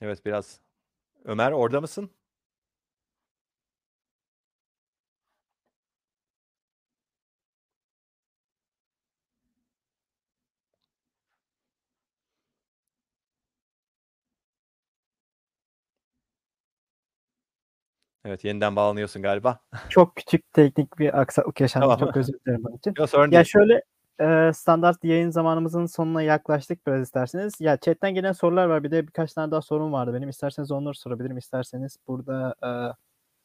B: Evet, biraz. Ömer orada mısın? Evet, yeniden bağlanıyorsun galiba.
A: Çok küçük teknik bir aksaklık yaşandı.
B: Tamam.
A: Çok özür dilerim bunun için.
B: Yo, sorun
A: Ya
B: değil.
A: şöyle e, standart yayın zamanımızın sonuna yaklaştık biraz isterseniz. Ya chatten gelen sorular var. Bir de birkaç tane daha sorum vardı benim. İsterseniz onları sorabilirim. İsterseniz burada e,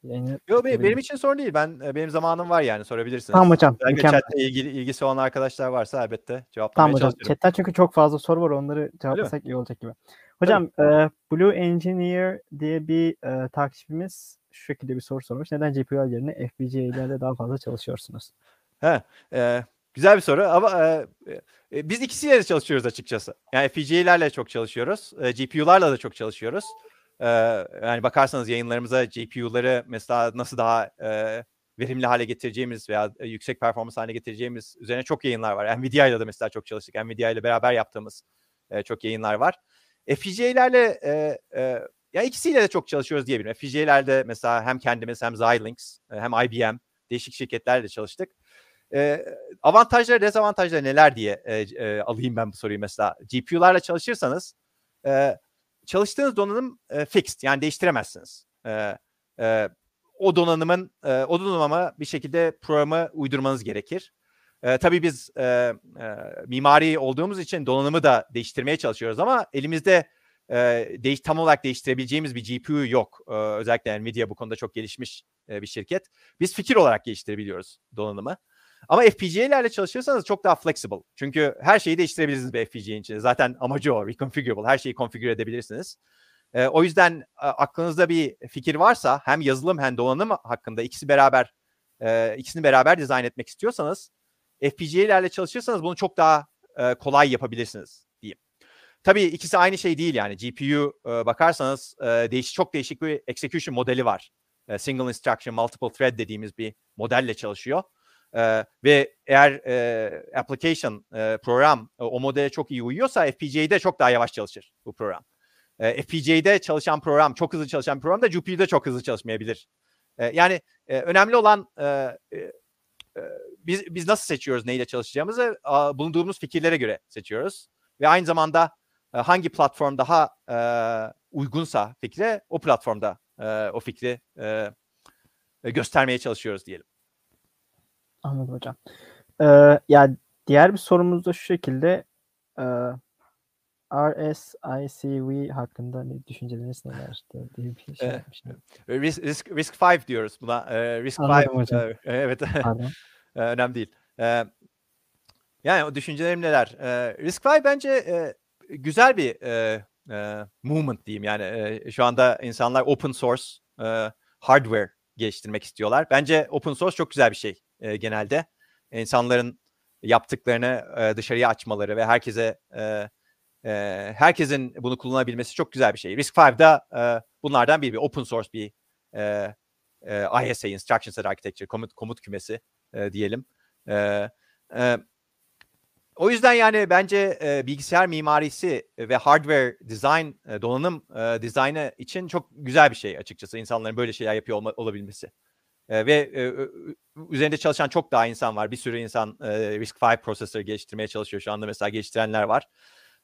A: yayını
B: Yo, be benim
A: bitirebilirim.
B: için sorun değil. Ben eee, benim zamanım var yani sorabilirsiniz.
A: Tamam hocam.
B: Özellikle
A: Mükemmel.
B: chat'le ilgili ilgisi olan arkadaşlar varsa elbette cevaplamaya
A: Tamam hocam.
B: çalışırım.
A: Chatten çünkü çok fazla soru var. Onları cevaplasak iyi olacak gibi. Hocam e, Blue Engineer diye bir e, takipçimiz şu şekilde bir soru sormuş. Neden GPU'lar yerine FPGA'lerle daha fazla çalışıyorsunuz?
B: He, eee, güzel bir soru ama eee, eee, biz ikisiyle de çalışıyoruz açıkçası. Yani FPGA'lerle çok çalışıyoruz. Eee, GPU'larla da çok çalışıyoruz. Eee, yani bakarsanız yayınlarımıza GPU'ları mesela nasıl daha eee, verimli hale getireceğimiz veya e, yüksek performans haline getireceğimiz üzerine çok yayınlar var. Nvidia ile de mesela çok çalıştık. Nvidia ile beraber yaptığımız eee, çok yayınlar var. FPGA'lerle eee, eee, ya ikisiyle de çok çalışıyoruz diyebilirim. FPGA'lerde mesela hem kendimiz hem Xilinx e, hem IBM değişik şirketlerle çalıştık. Eee, avantajları, dezavantajları neler diye eee, eee, alayım ben bu soruyu mesela. GPU'larla çalışırsanız eee, çalıştığınız donanım eee, fixed yani değiştiremezsiniz. Eee, eee, o donanımın eee, o donanıma bir şekilde programı uydurmanız gerekir. Eee, tabii biz eee, eee, mimari olduğumuz için donanımı da değiştirmeye çalışıyoruz ama elimizde eee, değiş tam olarak değiştirebileceğimiz bir GPU yok. Eee, özellikle Nvidia bu konuda çok gelişmiş eee, bir şirket. Biz fikir olarak geliştirebiliyoruz donanımı. Ama FPGA'lerle çalışırsanız çok daha flexible. Çünkü her şeyi değiştirebilirsiniz bir FPGA'nin içinde. Zaten amacı o, reconfigurable. Her şeyi konfigüre edebilirsiniz. Eee, o yüzden a aklınızda bir fikir varsa hem yazılım hem donanım hakkında ikisi beraber eee, ikisini beraber dizayn etmek istiyorsanız FPGA'lerle çalışırsanız bunu çok daha eee, kolay yapabilirsiniz. Tabii ikisi aynı şey değil yani. GPU eee, bakarsanız eee, değiş çok değişik bir execution modeli var. Eee, single instruction, multiple thread dediğimiz bir modelle çalışıyor. Eee, ve eğer eee, application, eee, program e, o modele çok iyi uyuyorsa FPGA'de çok daha yavaş çalışır bu program. Eee, FPGA'de çalışan program, çok hızlı çalışan program da GPU'da çok hızlı çalışmayabilir. Eee, yani eee, önemli olan eee, eee, biz biz nasıl seçiyoruz neyle çalışacağımızı bulunduğumuz fikirlere göre seçiyoruz ve aynı zamanda e, hangi platform daha e, uygunsa fikre o platformda e, o fikri e, göstermeye çalışıyoruz diyelim.
A: Anladım hocam. Ee, ya diğer bir sorumuz da şu şekilde e, RSICV hakkında ne düşünceleriniz nelerdir diye bir şey
B: Ee,
A: yapmışım.
B: Risk, risk, risk 5 diyoruz buna. E, risk 5
A: Anladım hocam.
B: e, evet. E, önemli değil. E, yani o düşüncelerim neler? E, risk 5 bence e, güzel bir e, e, movement diyeyim. Yani e, şu anda insanlar open source e, hardware geliştirmek istiyorlar. Bence open source çok güzel bir şey e, genelde. İnsanların yaptıklarını e, dışarıya açmaları ve herkese e, e, herkesin bunu kullanabilmesi çok güzel bir şey. Risk 5'da e, bunlardan biri bir open source bir e, e, ISA, Instruction Set Architecture, komut, komut kümesi e, diyelim. E, e, o yüzden yani bence e, bilgisayar mimarisi ve hardware design, e, donanım e, dizaynı için çok güzel bir şey açıkçası insanların böyle şeyler yapıyor olma, olabilmesi. E, ve e, üzerinde çalışan çok daha insan var. Bir sürü insan e, RISC-V prosesörü geliştirmeye çalışıyor. Şu anda mesela geliştirenler var.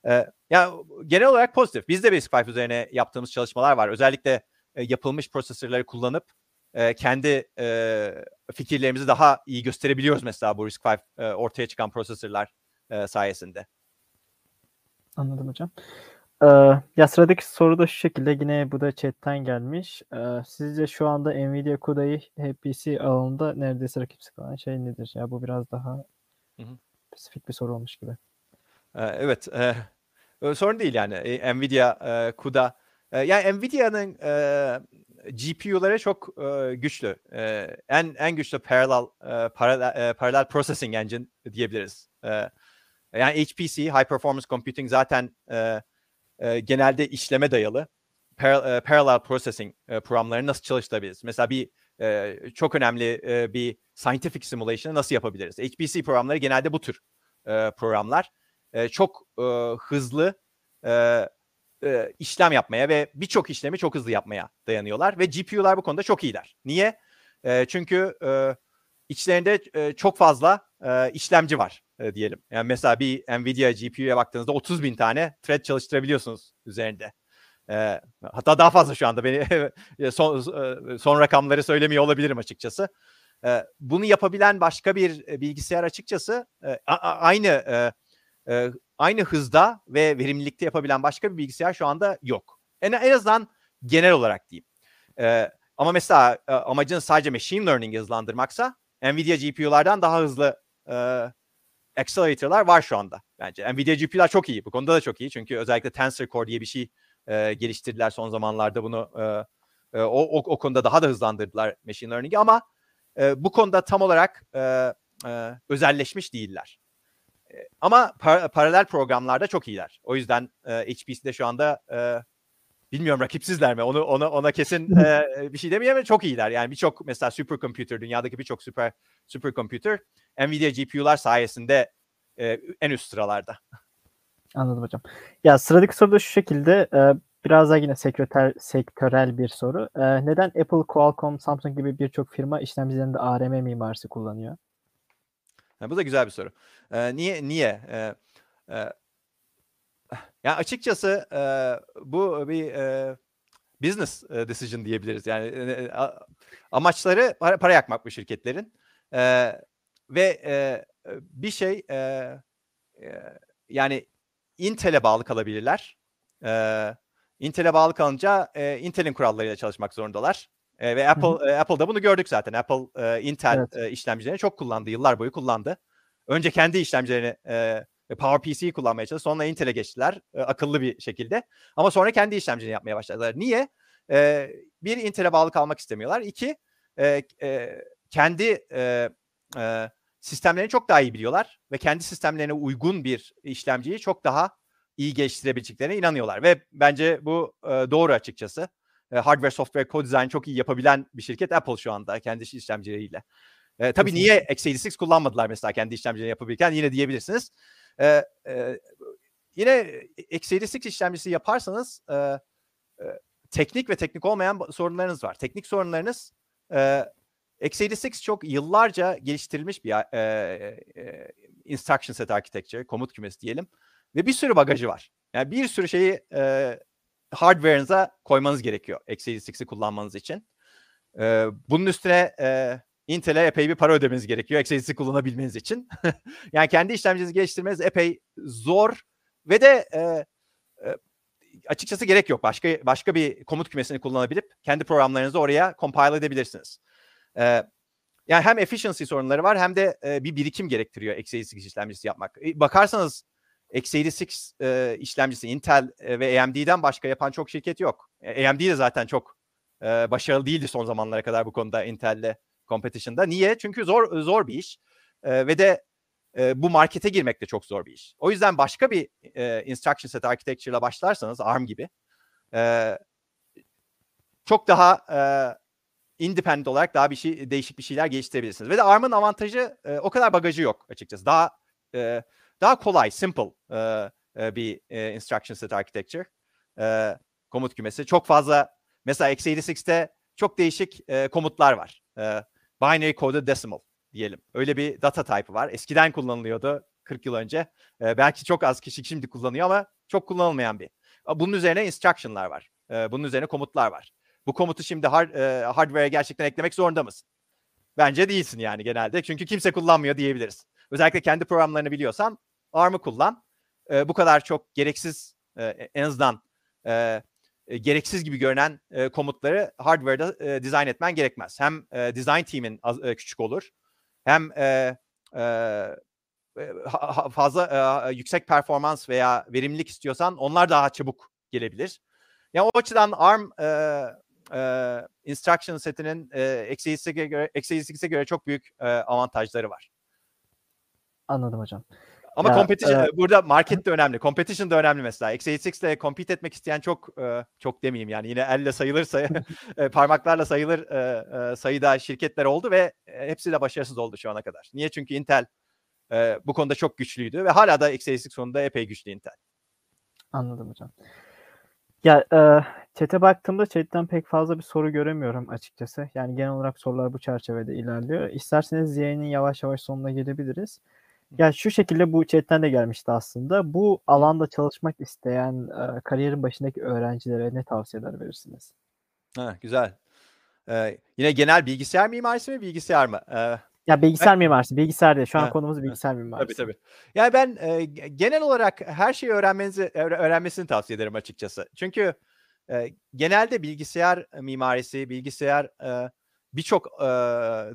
B: E, yani genel olarak pozitif. Biz de RISC-V üzerine yaptığımız çalışmalar var. Özellikle e, yapılmış prosesörleri kullanıp e, kendi e, fikirlerimizi daha iyi gösterebiliyoruz mesela bu RISC-V e, ortaya çıkan prosesörler e, sayesinde.
A: Anladım hocam. Ee, ya sıradaki soru da şu şekilde yine bu da chatten gelmiş. Ee, sizce şu anda Nvidia CUDA'yı HPC alanında neredeyse rakipsiz kalan şey nedir? Ya bu biraz daha hı hı. spesifik bir soru olmuş gibi.
B: Ee, evet. E, sorun değil yani. E, Nvidia e, CUDA e, yani Nvidia'nın e, GPU'ları çok e, güçlü. E, en en güçlü parallel e, paralel, e, paralel processing engine diyebiliriz. E, yani HPC, High Performance Computing zaten e, e, genelde işleme dayalı. Par- e, parallel processing e, programları nasıl çalıştırabiliriz? Mesela bir e, çok önemli e, bir scientific simulation'ı nasıl yapabiliriz? HPC programları genelde bu tür e, programlar. E, çok e, hızlı e, e, işlem yapmaya ve birçok işlemi çok hızlı yapmaya dayanıyorlar ve GPU'lar bu konuda çok iyiler. Niye? E, çünkü e, içlerinde e, çok fazla e, işlemci var e, diyelim. Yani mesela bir Nvidia GPU'ya baktığınızda 30 bin tane thread çalıştırabiliyorsunuz üzerinde. E, hatta daha fazla şu anda beni son, son rakamları söylemiyor olabilirim açıkçası. E, bunu yapabilen başka bir bilgisayar açıkçası e, a, aynı e, e, aynı hızda ve verimlilikte yapabilen başka bir bilgisayar şu anda yok. En, en azından genel olarak diyeyim. E, ama mesela e, amacın sadece machine learning hızlandırmaksa Nvidia GPU'lardan daha hızlı e, accelerator'lar var şu anda bence. Nvidia GPU'lar çok iyi. Bu konuda da çok iyi. Çünkü özellikle Tensor Core diye bir şey e, geliştirdiler son zamanlarda bunu e, e, o, o, o konuda daha da hızlandırdılar machine learning'i ama e, bu konuda tam olarak e, e, özelleşmiş değiller. E, ama par- paralel programlarda çok iyiler. O yüzden e, HPC'de şu anda e, bilmiyorum rakipsizler mi? Onu ona ona kesin e, bir şey demeyeyim ama çok iyiler. Yani birçok mesela supercomputer dünyadaki birçok süper supercomputer Nvidia GPU'lar sayesinde e, en üst sıralarda.
A: Anladım hocam. Ya sıradaki soru da şu şekilde e, biraz daha yine sektör, sektörel bir soru. E, neden Apple, Qualcomm, Samsung gibi birçok firma işlemcilerinde ARM mimarisi kullanıyor?
B: Ha, bu da güzel bir soru. E, niye? Niye? E, e, yani açıkçası e, bu bir e, business decision diyebiliriz. Yani e, amaçları para, para yakmak bu şirketlerin. E, ve e, bir şey e, e, yani Intel'e bağlı kalabilirler. E, Intel'e bağlı kalınca e, Intel'in kurallarıyla çalışmak zorundalar. E, ve Apple e, Apple'da bunu gördük zaten. Apple e, Intel evet. e, işlemcilerini çok kullandı. Yıllar boyu kullandı. Önce kendi işlemcilerini e, PowerPC'yi kullanmaya çalıştı. Sonra Intel'e geçtiler e, akıllı bir şekilde. Ama sonra kendi işlemcilerini yapmaya başladılar. Niye? E, bir Intel'e bağlı kalmak istemiyorlar. İki e, e, kendi e, e, sistemlerini çok daha iyi biliyorlar ve kendi sistemlerine uygun bir işlemciyi çok daha iyi geliştirebileceklerine inanıyorlar ve bence bu e, doğru açıkçası. E, hardware, software, co-design çok iyi yapabilen bir şirket Apple şu anda kendi işlemcileriyle. E, tabii niye x86 kullanmadılar mesela kendi işlemcilerini yapabilirken yine diyebilirsiniz. E, e, yine x86 işlemcisi yaparsanız e, e, teknik ve teknik olmayan sorunlarınız var. Teknik sorunlarınız e, x86 çok yıllarca geliştirilmiş bir e, e, instruction set architecture, komut kümesi diyelim. Ve bir sürü bagajı var. Yani bir sürü şeyi e, hardware'ınıza koymanız gerekiyor x86'i kullanmanız için. E, bunun üstüne e, Intel'e epey bir para ödemeniz gerekiyor x86'i kullanabilmeniz için. yani kendi işlemcinizi geliştirmeniz epey zor ve de e, e, açıkçası gerek yok. Başka başka bir komut kümesini kullanabilip kendi programlarınızı oraya compile edebilirsiniz. E, yani hem efficiency sorunları var hem de e, bir birikim gerektiriyor x86 işlemcisi yapmak. E, bakarsanız x86 e, işlemcisi Intel e, ve AMD'den başka yapan çok şirket yok. E, AMD de zaten çok e, başarılı değildi son zamanlara kadar bu konuda Intel'le competition'da. Niye? Çünkü zor zor bir iş e, ve de e, bu markete girmek de çok zor bir iş. O yüzden başka bir e, instruction set architecture ile başlarsanız ARM gibi e, çok daha e, independent olarak daha bir şey değişik bir şeyler geliştirebilirsiniz. Ve de ARM'ın avantajı e, o kadar bagajı yok açıkçası. Daha e, daha kolay, simple e, e, bir e, instruction set architecture. E, komut kümesi. Çok fazla mesela x86'te çok değişik e, komutlar var. E, binary coded decimal diyelim. Öyle bir data type'ı var. Eskiden kullanılıyordu 40 yıl önce. E, belki çok az kişi şimdi kullanıyor ama çok kullanılmayan bir. Bunun üzerine instruction'lar var. E, bunun üzerine komutlar var. Bu komutu şimdi hard, e, hardware'e gerçekten eklemek zorunda mısın? Bence değilsin yani genelde. Çünkü kimse kullanmıyor diyebiliriz. Özellikle kendi programlarını biliyorsan ARM'ı kullan. E, bu kadar çok gereksiz e, en azından e, e, gereksiz gibi görünen e, komutları hardware'da e, dizayn etmen gerekmez. Hem e, design team'in az, e, küçük olur hem e, e, ha, fazla e, yüksek performans veya verimlilik istiyorsan onlar daha çabuk gelebilir. Yani o açıdan ARM e, e, instruction setinin e, x86'e göre, x86'e göre çok büyük e, avantajları var.
A: Anladım hocam.
B: Ama ya, competition e, burada market de önemli. Competition da önemli mesela. x86 ile compete etmek isteyen çok e, çok demeyeyim yani yine elle sayılırsa e, parmaklarla sayılır e, e, sayıda şirketler oldu ve e, hepsi de başarısız oldu şu ana kadar. Niye? Çünkü Intel e, bu konuda çok güçlüydü ve hala da x86 sonunda epey güçlü Intel.
A: Anladım hocam. Ya e, chat'e baktığımda chat'ten pek fazla bir soru göremiyorum açıkçası. Yani genel olarak sorular bu çerçevede ilerliyor. İsterseniz yayının yavaş yavaş sonuna gelebiliriz. Ya şu şekilde bu chatten de gelmişti aslında. Bu alanda çalışmak isteyen e, kariyerin başındaki öğrencilere ne tavsiyeler verirsiniz?
B: Ha, güzel. Ee, yine genel bilgisayar mimarisi mi bilgisayar mı? Ee,
A: ya bilgisayar ben, mimarisi, bilgisayar değil. Şu an ha, konumuz bilgisayar mimarisi.
B: Tabii tabii. Yani ben e, genel olarak her şeyi öğrenmenizi öğrenmesini tavsiye ederim açıkçası. Çünkü e, genelde bilgisayar mimarisi, bilgisayar e, birçok e,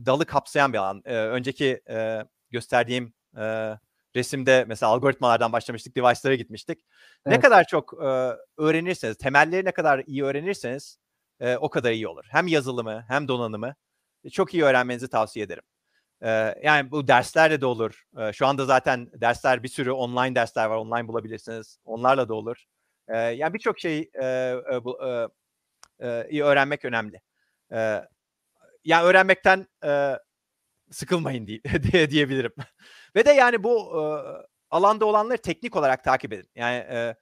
B: dalı kapsayan bir alan. E, önceki e, gösterdiğim e, resimde mesela algoritmalardan başlamıştık, device'lara gitmiştik. Evet. Ne kadar çok e, öğrenirseniz, temelleri ne kadar iyi öğrenirseniz e, o kadar iyi olur. Hem yazılımı hem donanımı çok iyi öğrenmenizi tavsiye ederim. E, yani bu derslerde de olur. E, şu anda zaten dersler bir sürü online dersler var. Online bulabilirsiniz. Onlarla da olur. E, yani birçok şeyi e, e, bu, e, e, iyi öğrenmek önemli. E, yani öğrenmekten e, sıkılmayın diye, diye diyebilirim. Ve de yani bu e, alanda olanları teknik olarak takip edin. Yani e,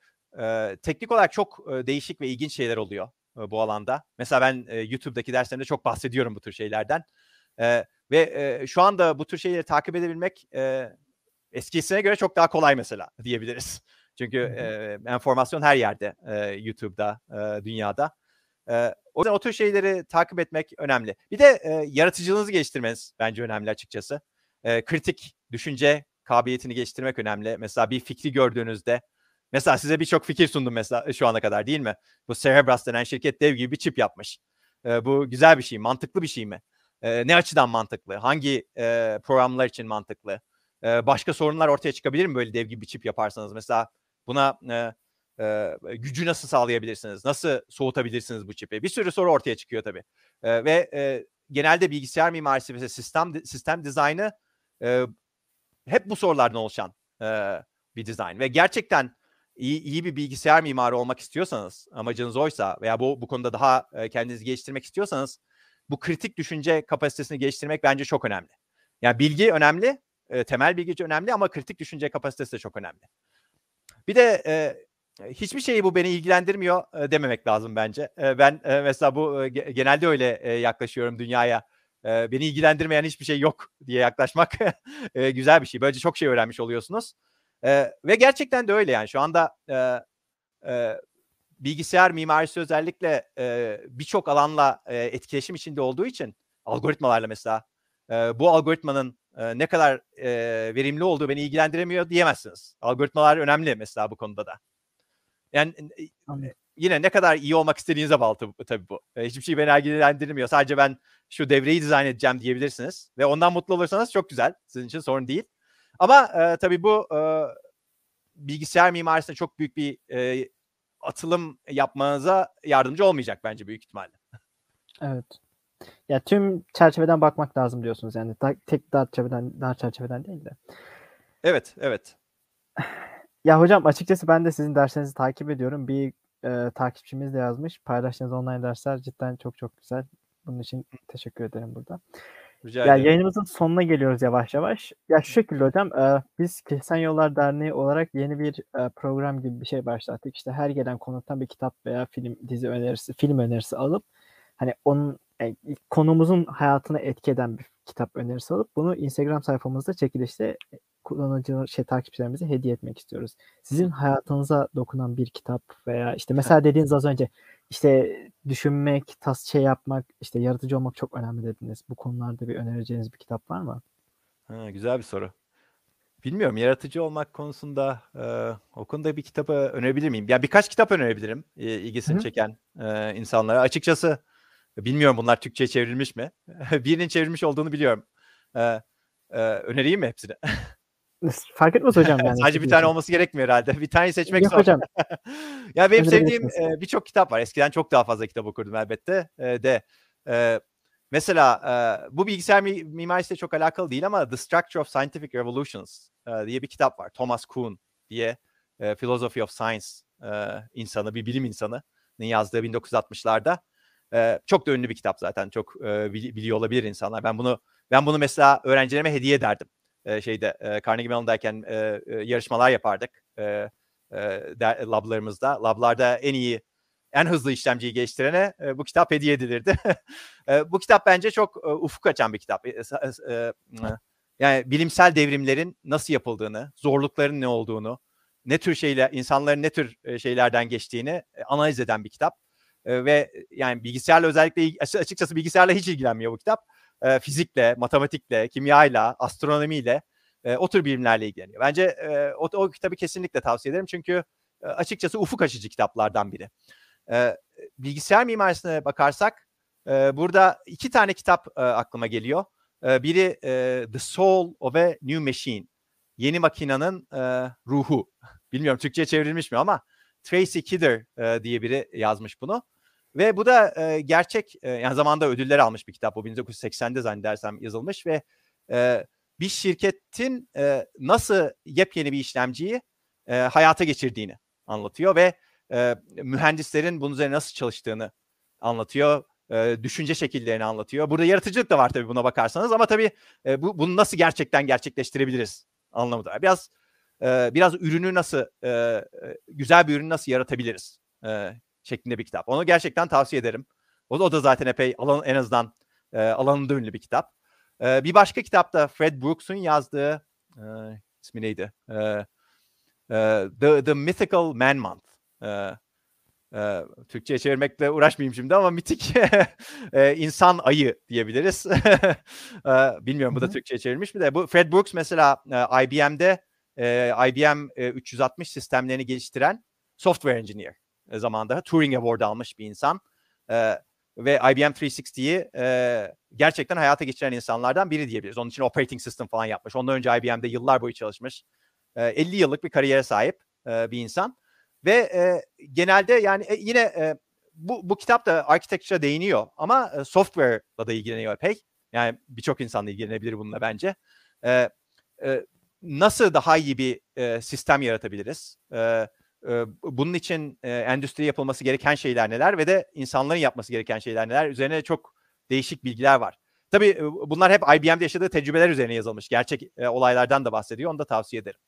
B: e, teknik olarak çok e, değişik ve ilginç şeyler oluyor e, bu alanda. Mesela ben e, YouTube'daki derslerimde çok bahsediyorum bu tür şeylerden. E, ve e, şu anda bu tür şeyleri takip edebilmek e, eskisine göre çok daha kolay mesela diyebiliriz. Çünkü e, enformasyon her yerde e, YouTube'da, e, dünyada. E, o yüzden o tür şeyleri takip etmek önemli. Bir de e, yaratıcılığınızı geliştirmeniz bence önemli açıkçası. E, kritik düşünce kabiliyetini geliştirmek önemli. Mesela bir fikri gördüğünüzde mesela size birçok fikir sundum mesela şu ana kadar değil mi? Bu Cerebras denen şirket dev gibi bir çip yapmış. E, bu güzel bir şey, mantıklı bir şey mi? E, ne açıdan mantıklı? Hangi e, programlar için mantıklı? E, başka sorunlar ortaya çıkabilir mi böyle dev gibi bir çip yaparsanız? Mesela buna e, e, gücü nasıl sağlayabilirsiniz? Nasıl soğutabilirsiniz bu çipi? Bir sürü soru ortaya çıkıyor tabii. E, ve e, genelde bilgisayar mimarisi ve sistem sistem dizaynı e, hep bu sorulardan oluşan e, bir dizayn ve gerçekten iyi, iyi bir bilgisayar mimarı olmak istiyorsanız amacınız oysa veya bu bu konuda daha e, kendinizi geliştirmek istiyorsanız bu kritik düşünce kapasitesini geliştirmek bence çok önemli. Yani bilgi önemli, e, temel bilgi önemli ama kritik düşünce kapasitesi de çok önemli. Bir de e, hiçbir şeyi bu beni ilgilendirmiyor dememek lazım bence. Ben mesela bu genelde öyle yaklaşıyorum dünyaya beni ilgilendirmeyen hiçbir şey yok diye yaklaşmak güzel bir şey. Böylece çok şey öğrenmiş oluyorsunuz. Ve gerçekten de öyle yani şu anda bilgisayar mimarisi özellikle birçok alanla etkileşim içinde olduğu için algoritmalarla mesela bu algoritmanın ne kadar verimli olduğu beni ilgilendiremiyor diyemezsiniz. Algoritmalar önemli mesela bu konuda da. Yani Anladım yine ne kadar iyi olmak istediğinize bağlı tabii bu. E, hiçbir şey beni ilgilendirmiyor. Sadece ben şu devreyi dizayn edeceğim diyebilirsiniz. Ve ondan mutlu olursanız çok güzel. Sizin için sorun değil. Ama e, tabii bu e, bilgisayar mimarisinde çok büyük bir e, atılım yapmanıza yardımcı olmayacak bence büyük ihtimalle.
A: Evet. Ya tüm çerçeveden bakmak lazım diyorsunuz yani. tek dar çerçeveden, dar çerçeveden değil de.
B: Evet, evet.
A: Ya hocam açıkçası ben de sizin derslerinizi takip ediyorum. Bir e, takipçimiz de yazmış. Paylaştığınız online dersler cidden çok çok güzel. Bunun için teşekkür ederim burada.
B: Rica
A: Ya
B: ederim.
A: yayınımızın sonuna geliyoruz yavaş yavaş. Ya şu şekilde hocam, eee, biz Kesen Yollar Derneği olarak yeni bir, eee, program gibi bir şey başlattık. İşte her gelen konuktan bir kitap veya film, dizi önerisi, film önerisi alıp hani onun eee, konuğumuzun hayatına etki eden bir kitap önerisi alıp bunu Instagram sayfamızda çekilişte e kullanıcı şey takipçilerimize hediye etmek istiyoruz. Sizin hayatınıza dokunan bir kitap veya işte mesela dediğiniz az önce işte düşünmek, tas şey yapmak, işte yaratıcı olmak çok önemli dediniz. Bu konularda bir önereceğiniz bir kitap var mı?
B: Ha, güzel bir soru. Bilmiyorum yaratıcı olmak konusunda e, o konuda bir kitabı önerebilir miyim? Ya birkaç kitap önerebilirim e, ilgisini
A: hı.
B: çeken e, insanlara. Açıkçası bilmiyorum bunlar Türkçe'ye çevrilmiş mi? Birinin çevrilmiş olduğunu biliyorum. E, e, önereyim mi hepsini?
A: Fark etmez hocam yani.
B: Sadece bir tane olması gerekmiyor herhalde. Bir tane seçmek
A: Yok
B: zor.
A: hocam.
B: ya benim sevdiğim e, birçok kitap var. Eskiden çok daha fazla kitap okurdum elbette e, de. E, mesela e, bu bilgisayar mi- mimarisiyle çok alakalı değil ama The Structure of Scientific Revolutions e, diye bir kitap var. Thomas Kuhn diye e, Philosophy of Science e, insanı, bir bilim insanının yazdığı 1960'larda. E, çok da ünlü bir kitap zaten. Çok e, bili- biliyor olabilir insanlar. Ben bunu ben bunu mesela öğrencilerime hediye ederdim. E, şeyde e, Carnegie Mellon'dayken e, e, yarışmalar yapardık. E, e, lablarımızda. Lablarda en iyi, en hızlı işlemciyi geliştirene e, bu kitap hediye edilirdi. e, bu kitap bence çok e, ufuk açan bir kitap. E, e, e, yani bilimsel devrimlerin nasıl yapıldığını, zorlukların ne olduğunu, ne tür şeyler, insanların ne tür şeylerden geçtiğini analiz eden bir kitap. E, ve yani bilgisayarla özellikle açıkçası bilgisayarla hiç ilgilenmiyor bu kitap. E, fizikle, matematikle, kimyayla, astronomiyle e, o tür bilimlerle ilgileniyor. Bence e, o, o kitabı kesinlikle tavsiye ederim çünkü e, açıkçası ufuk açıcı kitaplardan biri. E, bilgisayar mimarisine bakarsak e, burada iki tane kitap e, aklıma geliyor. E, biri e, The Soul of a New Machine. Yeni makinenin e, ruhu. Bilmiyorum Türkçe'ye çevrilmiş mi ama Tracy Kidder e, diye biri yazmış bunu. Ve bu da e, gerçek, e, yani zamanında ödüller almış bir kitap. Bu 1980'de zannedersem yazılmış ve e, bir şirketin e, nasıl yepyeni bir işlemciyi e, hayata geçirdiğini anlatıyor ve e, mühendislerin bunun üzerine nasıl çalıştığını anlatıyor. E, düşünce şekillerini anlatıyor. Burada yaratıcılık da var tabii buna bakarsanız ama tabii e, bu bunu nasıl gerçekten gerçekleştirebiliriz anlamında. Biraz e, biraz ürünü nasıl e, güzel bir ürünü nasıl yaratabiliriz e, şeklinde bir kitap. Onu gerçekten tavsiye ederim. O da, o da zaten epey alan en azından e, alanında ünlü bir kitap. E, bir başka kitap da Fred Brooks'un yazdığı e, ismi neydi? E, e, The, The Mythical Man Month. E, e, Türkçe'ye çevirmekle uğraşmayayım şimdi ama mitik e, insan ayı diyebiliriz. e, bilmiyorum bu da. Türkçe'ye çevrilmiş mi de. Bu Fred Brooks mesela e, IBM'de e, IBM e, 360 sistemlerini geliştiren software engineer e, zamanında Turing Award almış bir insan. E, ve IBM 360'yi e, gerçekten hayata geçiren insanlardan biri diyebiliriz. Onun için operating system falan yapmış. Ondan önce IBM'de yıllar boyu çalışmış. E, 50 yıllık bir kariyere sahip e, bir insan. Ve e, genelde yani e, yine e, bu, bu kitap da architecture'a değiniyor ama e, software'la da ilgileniyor epey. Yani birçok insan da ilgilenebilir bununla bence. E, e, nasıl daha iyi bir e, sistem yaratabiliriz? E, bunun için endüstri yapılması gereken şeyler neler ve de insanların yapması gereken şeyler neler? Üzerine çok değişik bilgiler var. Tabii bunlar hep IBM'de yaşadığı tecrübeler üzerine yazılmış. Gerçek olaylardan da bahsediyor. Onu da tavsiye ederim.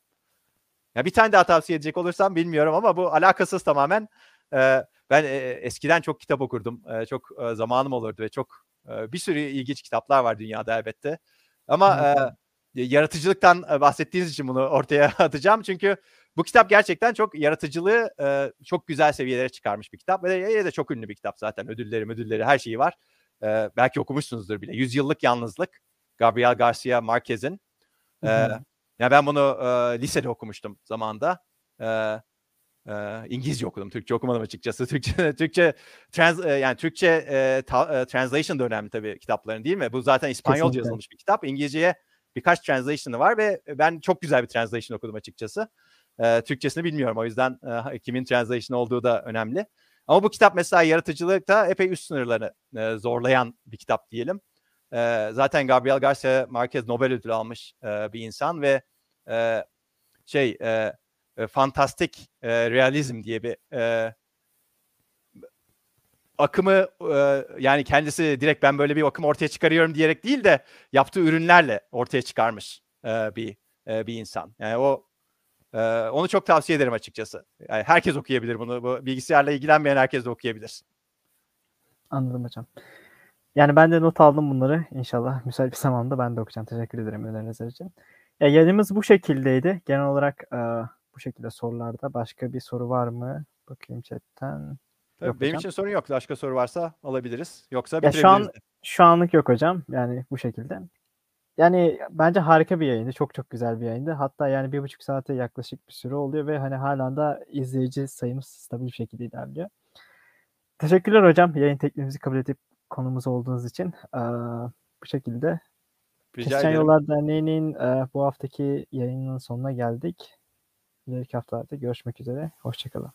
B: Ya bir tane daha tavsiye edecek olursam bilmiyorum ama bu alakasız tamamen. Ben eskiden çok kitap okurdum. Çok zamanım olurdu ve çok bir sürü ilginç kitaplar var dünyada elbette. Ama e, yaratıcılıktan bahsettiğiniz için bunu ortaya atacağım. Çünkü bu kitap gerçekten çok yaratıcılığı e, çok güzel seviyelere çıkarmış bir kitap. Ve de, de çok ünlü bir kitap zaten. Ödülleri, ödülleri her şeyi var. E, belki okumuşsunuzdur bile. Yüzyıllık Yalnızlık. Gabriel Garcia Marquez'in. E, ya ben bunu e, lisede okumuştum zamanında. E, e, İngilizce okudum, Türkçe okumadım açıkçası. Türkçe Türkçe trans e, yani Türkçe e, ta, e, translation da önemli tabii kitapların değil mi? Bu zaten İspanyolca
A: Kesinlikle.
B: yazılmış bir kitap. İngilizceye birkaç translation'ı var ve ben çok güzel bir translation okudum açıkçası. E, Türkçesini bilmiyorum o yüzden e, kimin translation olduğu da önemli. Ama bu kitap mesela yaratıcılıkta epey üst sınırlarını e, zorlayan bir kitap diyelim. E, zaten Gabriel Garcia Marquez Nobel ödülü almış e, bir insan ve e, şey e, fantastik e, realizm diye bir e, akımı e, yani kendisi direkt ben böyle bir akım ortaya çıkarıyorum diyerek değil de yaptığı ürünlerle ortaya çıkarmış e, bir e, bir insan. Yani o e, onu çok tavsiye ederim açıkçası. Yani herkes okuyabilir bunu. Bu bilgisayarla ilgilenmeyen herkes de okuyabilir.
A: Anladım hocam. Yani ben de not aldım bunları. İnşallah müsait bir zamanda ben de okuyacağım. Teşekkür ederim öneriniz için. Ya yayınımız bu şekildeydi. Genel olarak e, bu şekilde sorularda. Başka bir soru var mı? Bakayım chatten.
B: Tabii
A: Yok
B: benim
A: hocam.
B: için sorun yok. Başka soru varsa alabiliriz. Yoksa
A: Ya
B: bitirebiliriz.
A: şu an şu anlık yok hocam. Yani bu şekilde. Yani bence harika bir yayındı. Çok çok güzel bir yayındı. Hatta yani bir buçuk saate yaklaşık bir süre oluyor ve hani halen da izleyici sayımız stabil bir şekilde ilerliyor. Teşekkürler hocam. Yayın teklifimizi kabul edip konumuz olduğunuz için. Ee, bu şekilde
B: Rica ederim.
A: Yollar Derneği'nin e, bu haftaki yayınının sonuna geldik. İleriki haftalarda görüşmek üzere. Hoşçakalın.